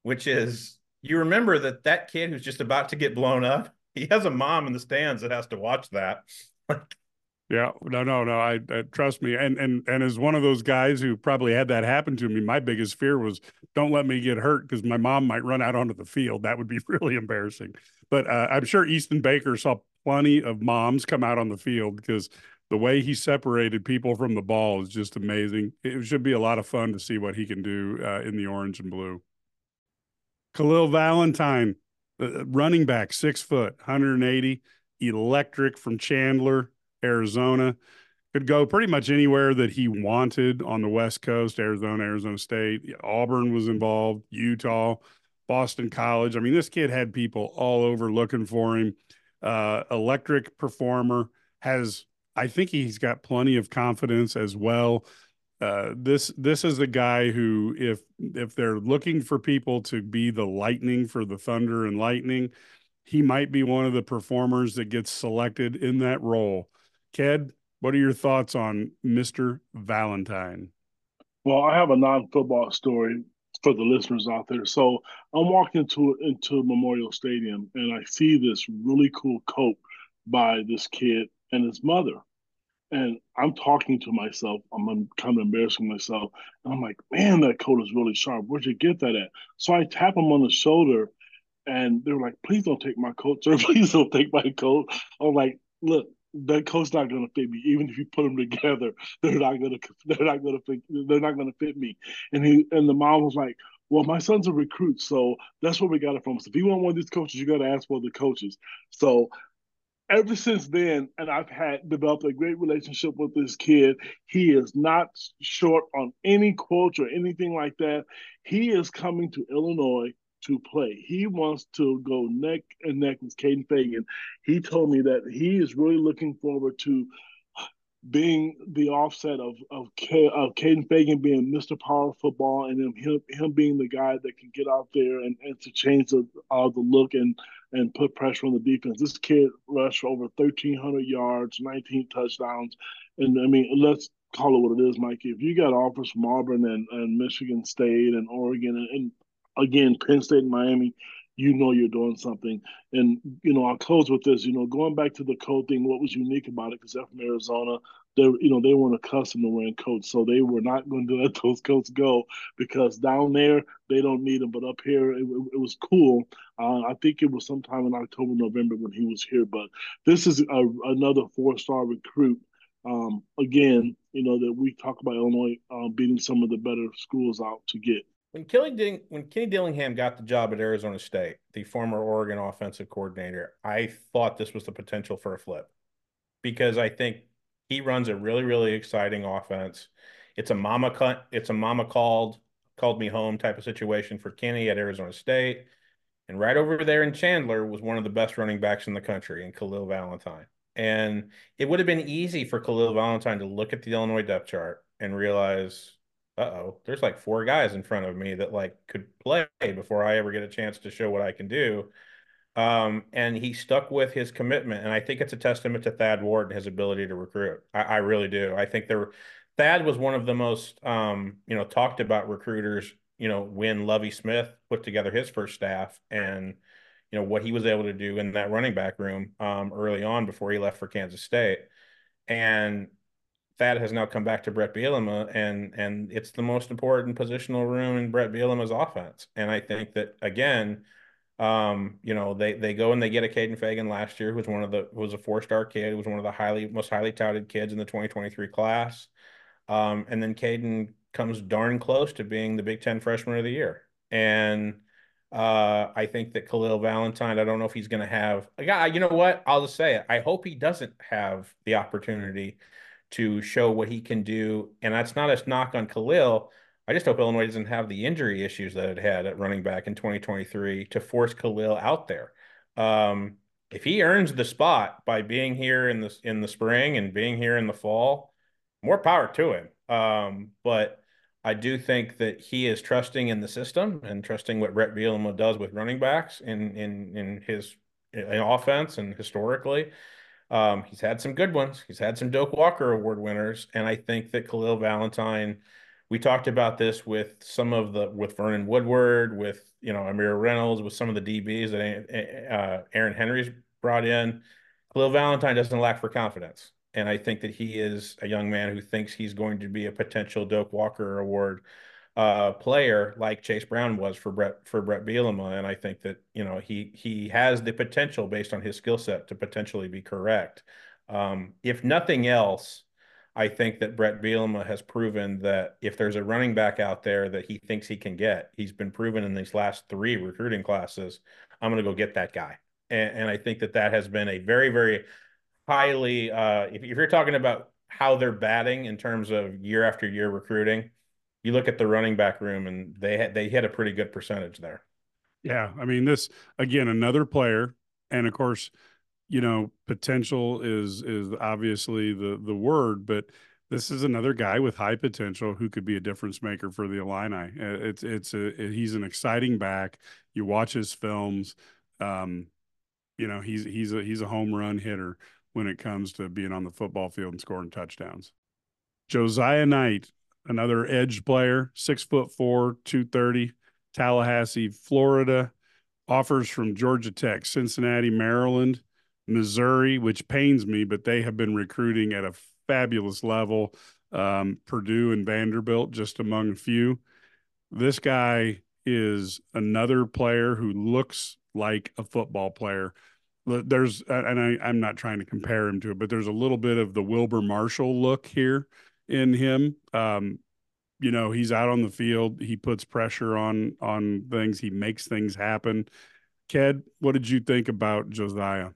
Speaker 3: which is you remember that that kid who's just about to get blown up, he has a mom in the stands that has to watch that.
Speaker 1: Yeah, no, no, no. I, I, trust me, and and and as one of those guys who probably had that happen to me, my biggest fear was don't let me get hurt because my mom might run out onto the field. That would be really embarrassing. But uh, I'm sure Easton Baker saw plenty of moms come out on the field because the way he separated people from the ball is just amazing. It should be a lot of fun to see what he can do uh, in the orange and blue. Khalil Valentine, uh, running back, six foot, 180, electric from Chandler Arizona. Could go pretty much anywhere that he wanted on the West Coast, Arizona, Arizona State. Auburn was involved, Utah, Boston College. I mean, this kid had people all over looking for him. Uh, electric performer has, I think he's got plenty of confidence as well. Uh, this this is a guy who, if if they're looking for people to be the lightning for the Thunder and Lightning, he might be one of the performers that gets selected in that role. Ked, what are your thoughts on Mr. Valentine?
Speaker 2: Well, I have a non-football story for the listeners out there. So I'm walking into into Memorial Stadium and I see this really cool coat by this kid and his mother. And I'm talking to myself. I'm kind of embarrassing myself. And I'm like, man, that coat is really sharp. Where'd you get that at? So I tap him on the shoulder and they're like, please don't take my coat, sir. Please don't take my coat. I'm like, look, that coat's not gonna fit me. Even if you put them together, they're not gonna they're not gonna fit they're not gonna fit me. And he and the mom was like, Well, my son's a recruit, so that's where we got it from. So if you want one of these coaches, you gotta ask for the coaches. So ever since then, and I've had developed a great relationship with this kid. He is not short on any quotes or anything like that. He is coming to Illinois to play. He wants to go neck and neck with Kaden Feagin. He told me that he is really looking forward to being the offset of of, of Kaden Feagin being Mr. Power Football and him, him being the guy that can get out there and, and to change the uh, the look and and put pressure on the defense. This kid rushed over 1,300 yards, 19 touchdowns, and I mean let's call it what it is, Mikey. If you got offers from Auburn and, and Michigan State and Oregon and, and again, Penn State and Miami, you know you're doing something. And, you know, I'll close with this, you know, going back to the code thing, what was unique about it, because they're from Arizona, they you know, they weren't accustomed to wearing coats. So they were not going to let those coats go because down there, they don't need them. But up here, it, it was cool. Uh, I think it was sometime in October, November when he was here. But this is a, another four star recruit. Um, again, you know, that we talk about Illinois uh, beating some of the better schools out to get
Speaker 3: when Kelly Ding, when Kenny Dillingham got the job at Arizona State, the former Oregon offensive coordinator, I thought this was the potential for a flip because I think he runs a really really exciting offense. It's a mama cut, it's a mama called called me home type of situation for Kenny at Arizona State. And right over there in Chandler was one of the best running backs in the country in Khalil Valentine. And it would have been easy for Khalil Valentine to look at the Illinois depth chart and realize uh-oh, there's like four guys in front of me that like could play before I ever get a chance to show what I can do. Um, and he stuck with his commitment. And I think it's a testament to Thad Ward and his ability to recruit. I, I really do. I think there Thad was one of the most um, you know, talked about recruiters, you know, when Lovie Smith put together his first staff and you know what he was able to do in that running back room um, early on before he left for Kansas State. And Thad has now come back to Bret Bielema, and and it's the most important positional room in Bret Bielema's offense. And I think that again, um, you know, they they go and they get a Kaden Feagin last year, who was one of the was a four star kid, was one of the highly most highly touted kids in the 2023 class. Um, and then Kaden comes darn close to being the Big Ten Freshman of the Year, and uh, I think that Khalil Valentine, I don't know if he's going to have a guy. You know what? I'll just say it. I hope he doesn't have the opportunity to show what he can do. And that's not a knock on Khalil. I just hope Illinois doesn't have the injury issues that it had at running back in 2023 to force Khalil out there. Um, if he earns the spot by being here in the in the spring and being here in the fall, more power to him. Um, but I do think that he is trusting in the system and trusting what Bret Bielema does with running backs in in in his in offense and historically. Um, he's had some good ones. He's had some Doak Walker Award winners, and I think that Khalil Valentine. We talked about this with some of the with Vernon Woodward, with you know Amir Reynolds, with some of the DBs that uh, Aaron Henry's brought in. Khalil Valentine doesn't lack for confidence, and I think that he is a young man who thinks he's going to be a potential Doak Walker Award uh, player like Chase Brown was for Bret for Bret Bielema, and I think that you know he he has the potential based on his skill set to potentially be correct. Um, if nothing else, I think that Bret Bielema has proven that if there's a running back out there that he thinks he can get, he's been proven in these last three recruiting classes. I'm going to go get that guy, and, and, I think that that has been a very very highly. Uh, if, if you're talking about how they're batting in terms of year after year recruiting you look at the running back room and they had, they hit a pretty good percentage there.
Speaker 1: Yeah, I mean this again another player and of course, you know, potential is is obviously the the word, but this is another guy with high potential who could be a difference maker for the Illini. Uh, it's it's a he's an exciting back. You watch his films, um, you know he's he's a he's a home run hitter when it comes to being on the football field and scoring touchdowns. Josiah Knight another edge player, six foot four, 230, Tallahassee, Florida. Offers from Georgia Tech, Cincinnati, Maryland, Missouri, which pains me, but they have been recruiting at a fabulous level. Um, Purdue and Vanderbilt, just among a few. This guy is another player who looks like a football player. There's, and I, I'm not trying to compare him to it, but there's a little bit of the Wilber Marshall look here in him. Um, you know, he's out on the field. He puts pressure on on things. He makes things happen. Ked, what did you think about Josiah?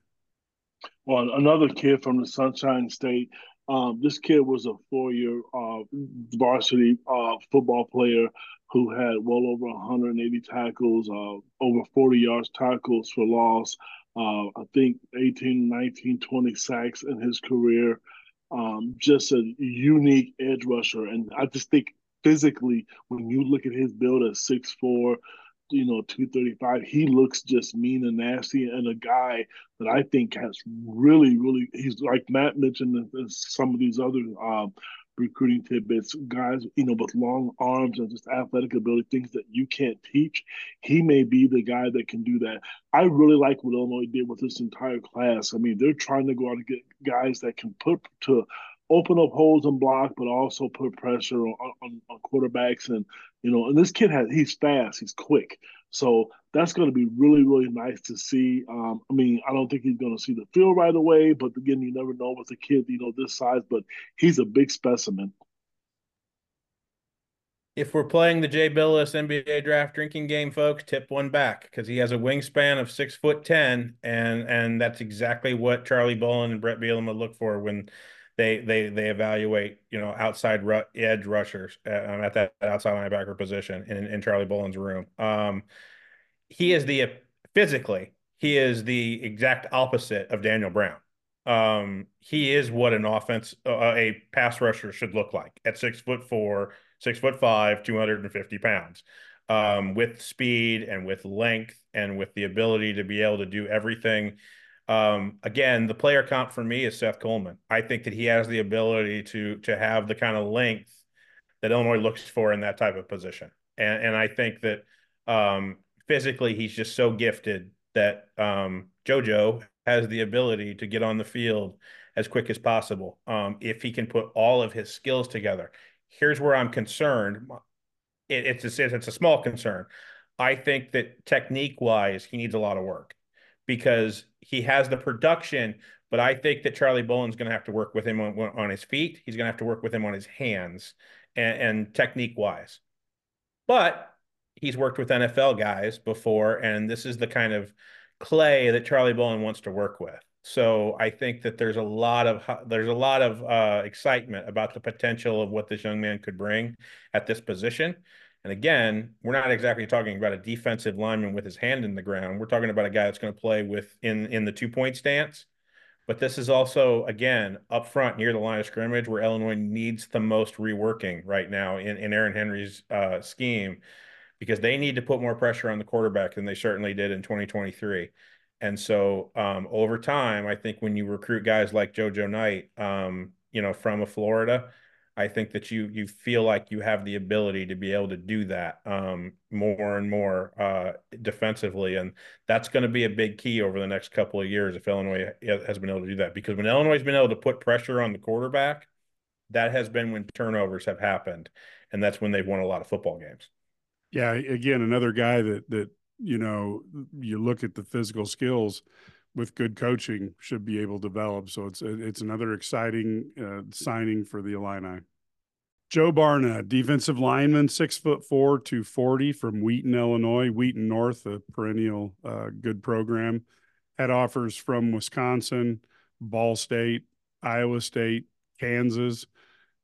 Speaker 2: Well, another kid from the Sunshine State. Um, this kid was a four-year uh, varsity uh, football player who had well over 180 tackles, uh, over 40 yards tackles for loss. Uh, I think 18, 19, 20 sacks in his career. Um, just a unique edge rusher, and I just think physically, when you look at his build at six four, you know, 235, he looks just mean and nasty. And a guy that I think has really, really, he's like Matt mentioned in, some of these other um, recruiting tidbits, guys, you know, with long arms and just athletic ability, things that you can't teach. He may be the guy that can do that. I really like what Illinois did with this entire class. I mean, they're trying to go out and get guys that can put to open up holes and block, but also put pressure on, on, on quarterbacks. And you know, and this kid has he's fast, he's quick. So that's going to be really, really nice to see. Um, I mean, I don't think he's going to see the field right away, but again, you never know with a kid, you know, this size. But he's a big specimen.
Speaker 3: If we're playing the Jay Bilas NBA draft drinking game, folks, tip one back because he has a wingspan of six foot ten, and and that's exactly what Charlie Bullen and Bret Bielema look for when they they they evaluate you know outside ru- edge rushers uh, at that outside linebacker position in, in Charlie Bullen's room. Um, he is the physically he is the exact opposite of Daniel Brown. Um, he is what an offense uh, a pass rusher should look like at six foot four, six foot five, two hundred and fifty pounds. Um, with speed and with length and with the ability to be able to do everything um, again, the player comp for me is Seth Coleman. I think that he has the ability to to have the kind of length that Illinois looks for in that type of position, and and I think that um, physically he's just so gifted that um, JoJo has the ability to get on the field as quick as possible um, if he can put all of his skills together. Here's where I'm concerned. It, it's a, it's a small concern. I think that technique wise, he needs a lot of work because he has the production, but I think that Charlie Bullen's going to have to work with him on, on his feet. He's going to have to work with him on his hands and, and technique wise. But he's worked with NFL guys before, and this is the kind of clay that Charlie Bullen wants to work with. So I think that there's a lot of there's a lot of uh, excitement about the potential of what this young man could bring at this position. And again, we're not exactly talking about a defensive lineman with his hand in the ground. We're talking about a guy that's going to play with in in the two point stance. But this is also again up front near the line of scrimmage where Illinois needs the most reworking right now in, in Aaron Henry's uh, scheme because they need to put more pressure on the quarterback than they certainly did in 2023. And so um, over time, I think when you recruit guys like JoJo Knight, um, you know, from Florida, I think that you you feel like you have the ability to be able to do that um, more and more uh, defensively, and that's going to be a big key over the next couple of years if Illinois has been able to do that. Because when Illinois has been able to put pressure on the quarterback, that has been when turnovers have happened, and that's when they've won a lot of football games.
Speaker 1: Yeah, again, another guy that that you know you look at the physical skills with good coaching should be able to develop. So it's it's another exciting uh, signing for the Illini. Joe Barna, defensive lineman, six foot four to forty from Wheaton, Illinois. Wheaton North, a perennial uh, good program, had offers from Wisconsin, Ball State, Iowa State, Kansas.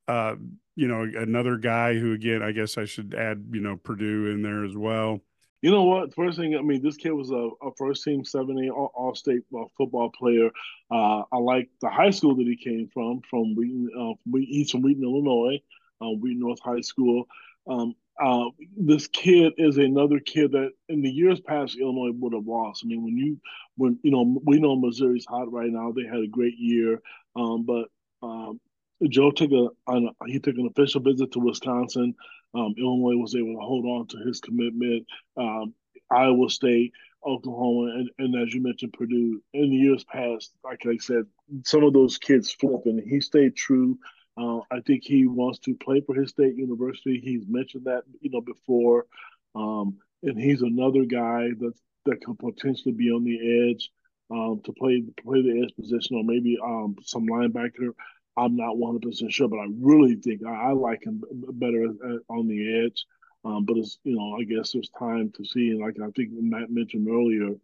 Speaker 1: Uh, you know, another guy who, again, I guess I should add, you know, Purdue in there as well.
Speaker 2: You know what? First thing, I mean, this kid was a, a first team 7A all, state uh, football player. Uh, I like the high school that he came from, from Wheaton, uh, he's from Wheaton, Illinois, uh, Wheaton North High School. Um, uh, this kid is another kid that in the years past Illinois would have lost. I mean, when you when you know we know Missouri's hot right now, they had a great year, um, but um, Joe took a, he took an official visit to Wisconsin. Um, Illinois was able to hold on to his commitment. Um, Iowa State, Oklahoma, and, and as you mentioned, Purdue. In the years past, like I said, some of those kids flip, and he stayed true. Uh, I think he wants to play for his state university. He's mentioned that you know before, um, and he's another guy that that could potentially be on the edge um, to play play the edge position or maybe um, some linebacker. I'm not 100 percent sure, but I really think I, I like him better on the edge. Um, but it's you know I guess there's time to see, and like I think Matt mentioned earlier,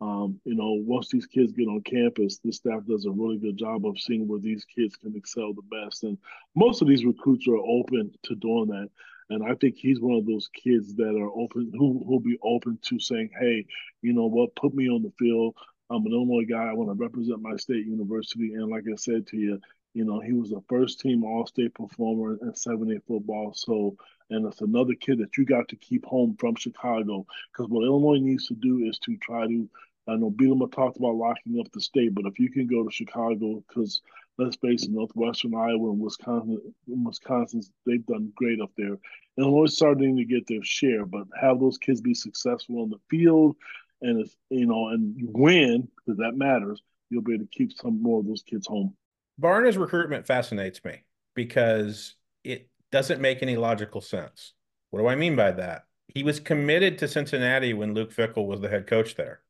Speaker 2: um, you know once these kids get on campus, the staff does a really good job of seeing where these kids can excel the best, and most of these recruits are open to doing that. And I think he's one of those kids that are open, who will be open to saying, "Hey, you know what? Put me on the field. I'm an Illinois guy. I want to represent my state university." And like I said to you, you know, he was a first team All State performer in 7A football. So and it's another kid that you got to keep home from Chicago. Because what Illinois needs to do is to try to, I know Bielema talked about locking up the state, but if you can go to Chicago, because let's face it, Northwestern Iowa and Wisconsin, Wisconsin, they've done great up there. Illinois is starting to get their share, but have those kids be successful on the field, and if you know, and win because that matters, you'll be able to keep some more of those kids home.
Speaker 3: Barna's recruitment fascinates me because it doesn't make any logical sense. What do I mean by that? He was committed to Cincinnati when Luke Fickell was the head coach there.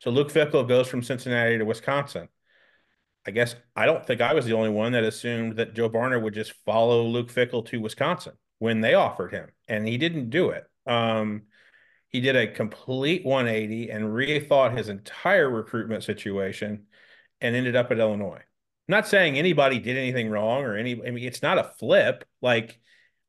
Speaker 3: So Luke Fickell goes from Cincinnati to Wisconsin. I guess I don't think I was the only one that assumed that Joe Barna would just follow Luke Fickell to Wisconsin when they offered him, and he didn't do it. Um, he did a complete 180 and rethought his entire recruitment situation and ended up at Illinois not saying anybody did anything wrong or any I mean it's not a flip like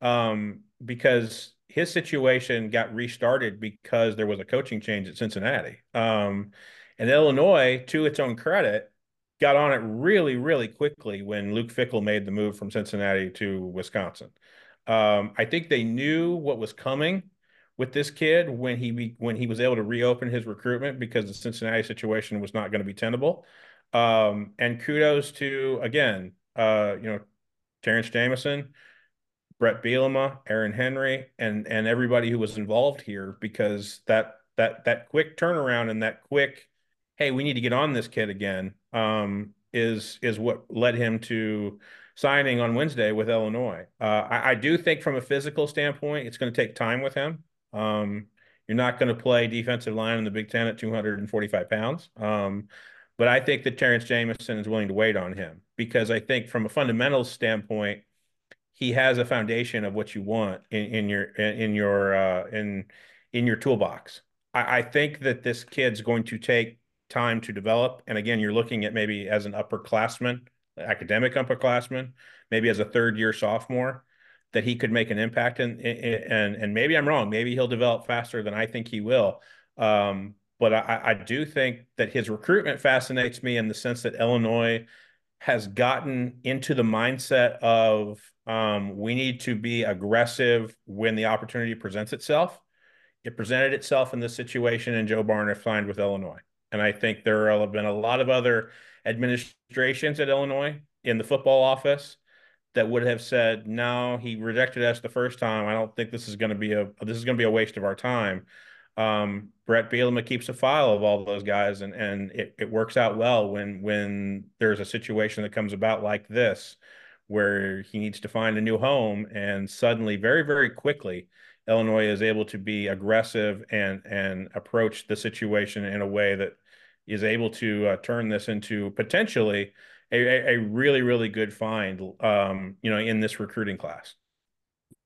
Speaker 3: um because his situation got restarted because there was a coaching change at Cincinnati. Um and Illinois to its own credit got on it really really quickly when Luke Fickell made the move from Cincinnati to Wisconsin. Um I think they knew what was coming with this kid when he when he was able to reopen his recruitment because the Cincinnati situation was not going to be tenable. Um, and kudos to again, uh, you know, Terrance Jamison, Bret Bielema, Aaron Henry, and and everybody who was involved here because that that that quick turnaround and that quick, hey, we need to get on this kid again, um, is is what led him to signing on Wednesday with Illinois. Uh, I, I, do think from a physical standpoint, it's going to take time with him. Um, you're not going to play defensive line in the Big Ten at 245 pounds. Um, but I think that Terrance Jamison is willing to wait on him because I think from a fundamental standpoint, he has a foundation of what you want in, in your in your uh, in in your toolbox. I, I think that this kid's going to take time to develop. And again, you're looking at maybe as an upperclassman, academic upperclassman, maybe as a third year sophomore, that he could make an impact. And and and maybe I'm wrong. Maybe he'll develop faster than I think he will. Um, but I, I do think that his recruitment fascinates me in the sense that Illinois has gotten into the mindset of um, we need to be aggressive when the opportunity presents itself. It presented itself in this situation, and Joe Barna signed with Illinois. And I think there have been a lot of other administrations at Illinois in the football office that would have said, "No, he rejected us the first time. I don't think this is going to be a this is going to be a waste of our time." Um, Bret Bielema keeps a file of all those guys, and and it, it works out well when when there's a situation that comes about like this, where he needs to find a new home, and suddenly, very very quickly, Illinois is able to be aggressive and and approach the situation in a way that is able to uh, turn this into potentially a, a really really good find, um, you know, in this recruiting class.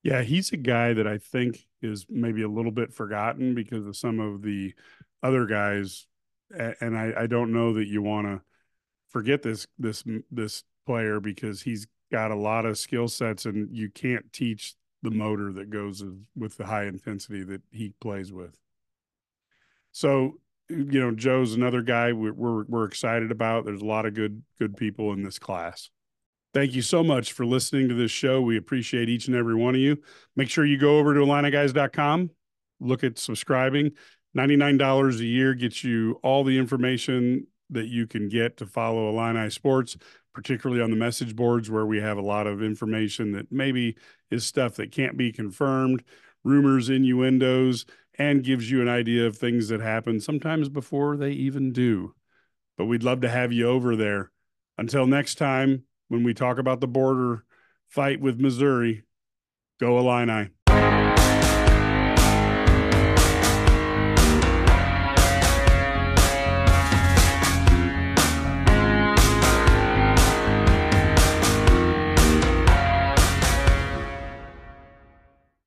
Speaker 1: Yeah, he's a guy that I think is maybe a little bit forgotten because of some of the other guys, and I, I don't know that you want to forget this this this player because he's got a lot of skill sets, and you can't teach the motor that goes with the high intensity that he plays with. So, you know, Joe's another guy we're we're, we're excited about. There's a lot of good good people in this class. Thank you so much for listening to this show. We appreciate each and every one of you. Make sure you go over to IlliniGuys.com, look at subscribing. $99 a year gets you all the information that you can get to follow Illini Sports, particularly on the message boards where we have a lot of information that maybe is stuff that can't be confirmed, rumors, innuendos, and gives you an idea of things that happen sometimes before they even do. But we'd love to have you over there. Until next time, when we talk about the border fight with Missouri, go Illini.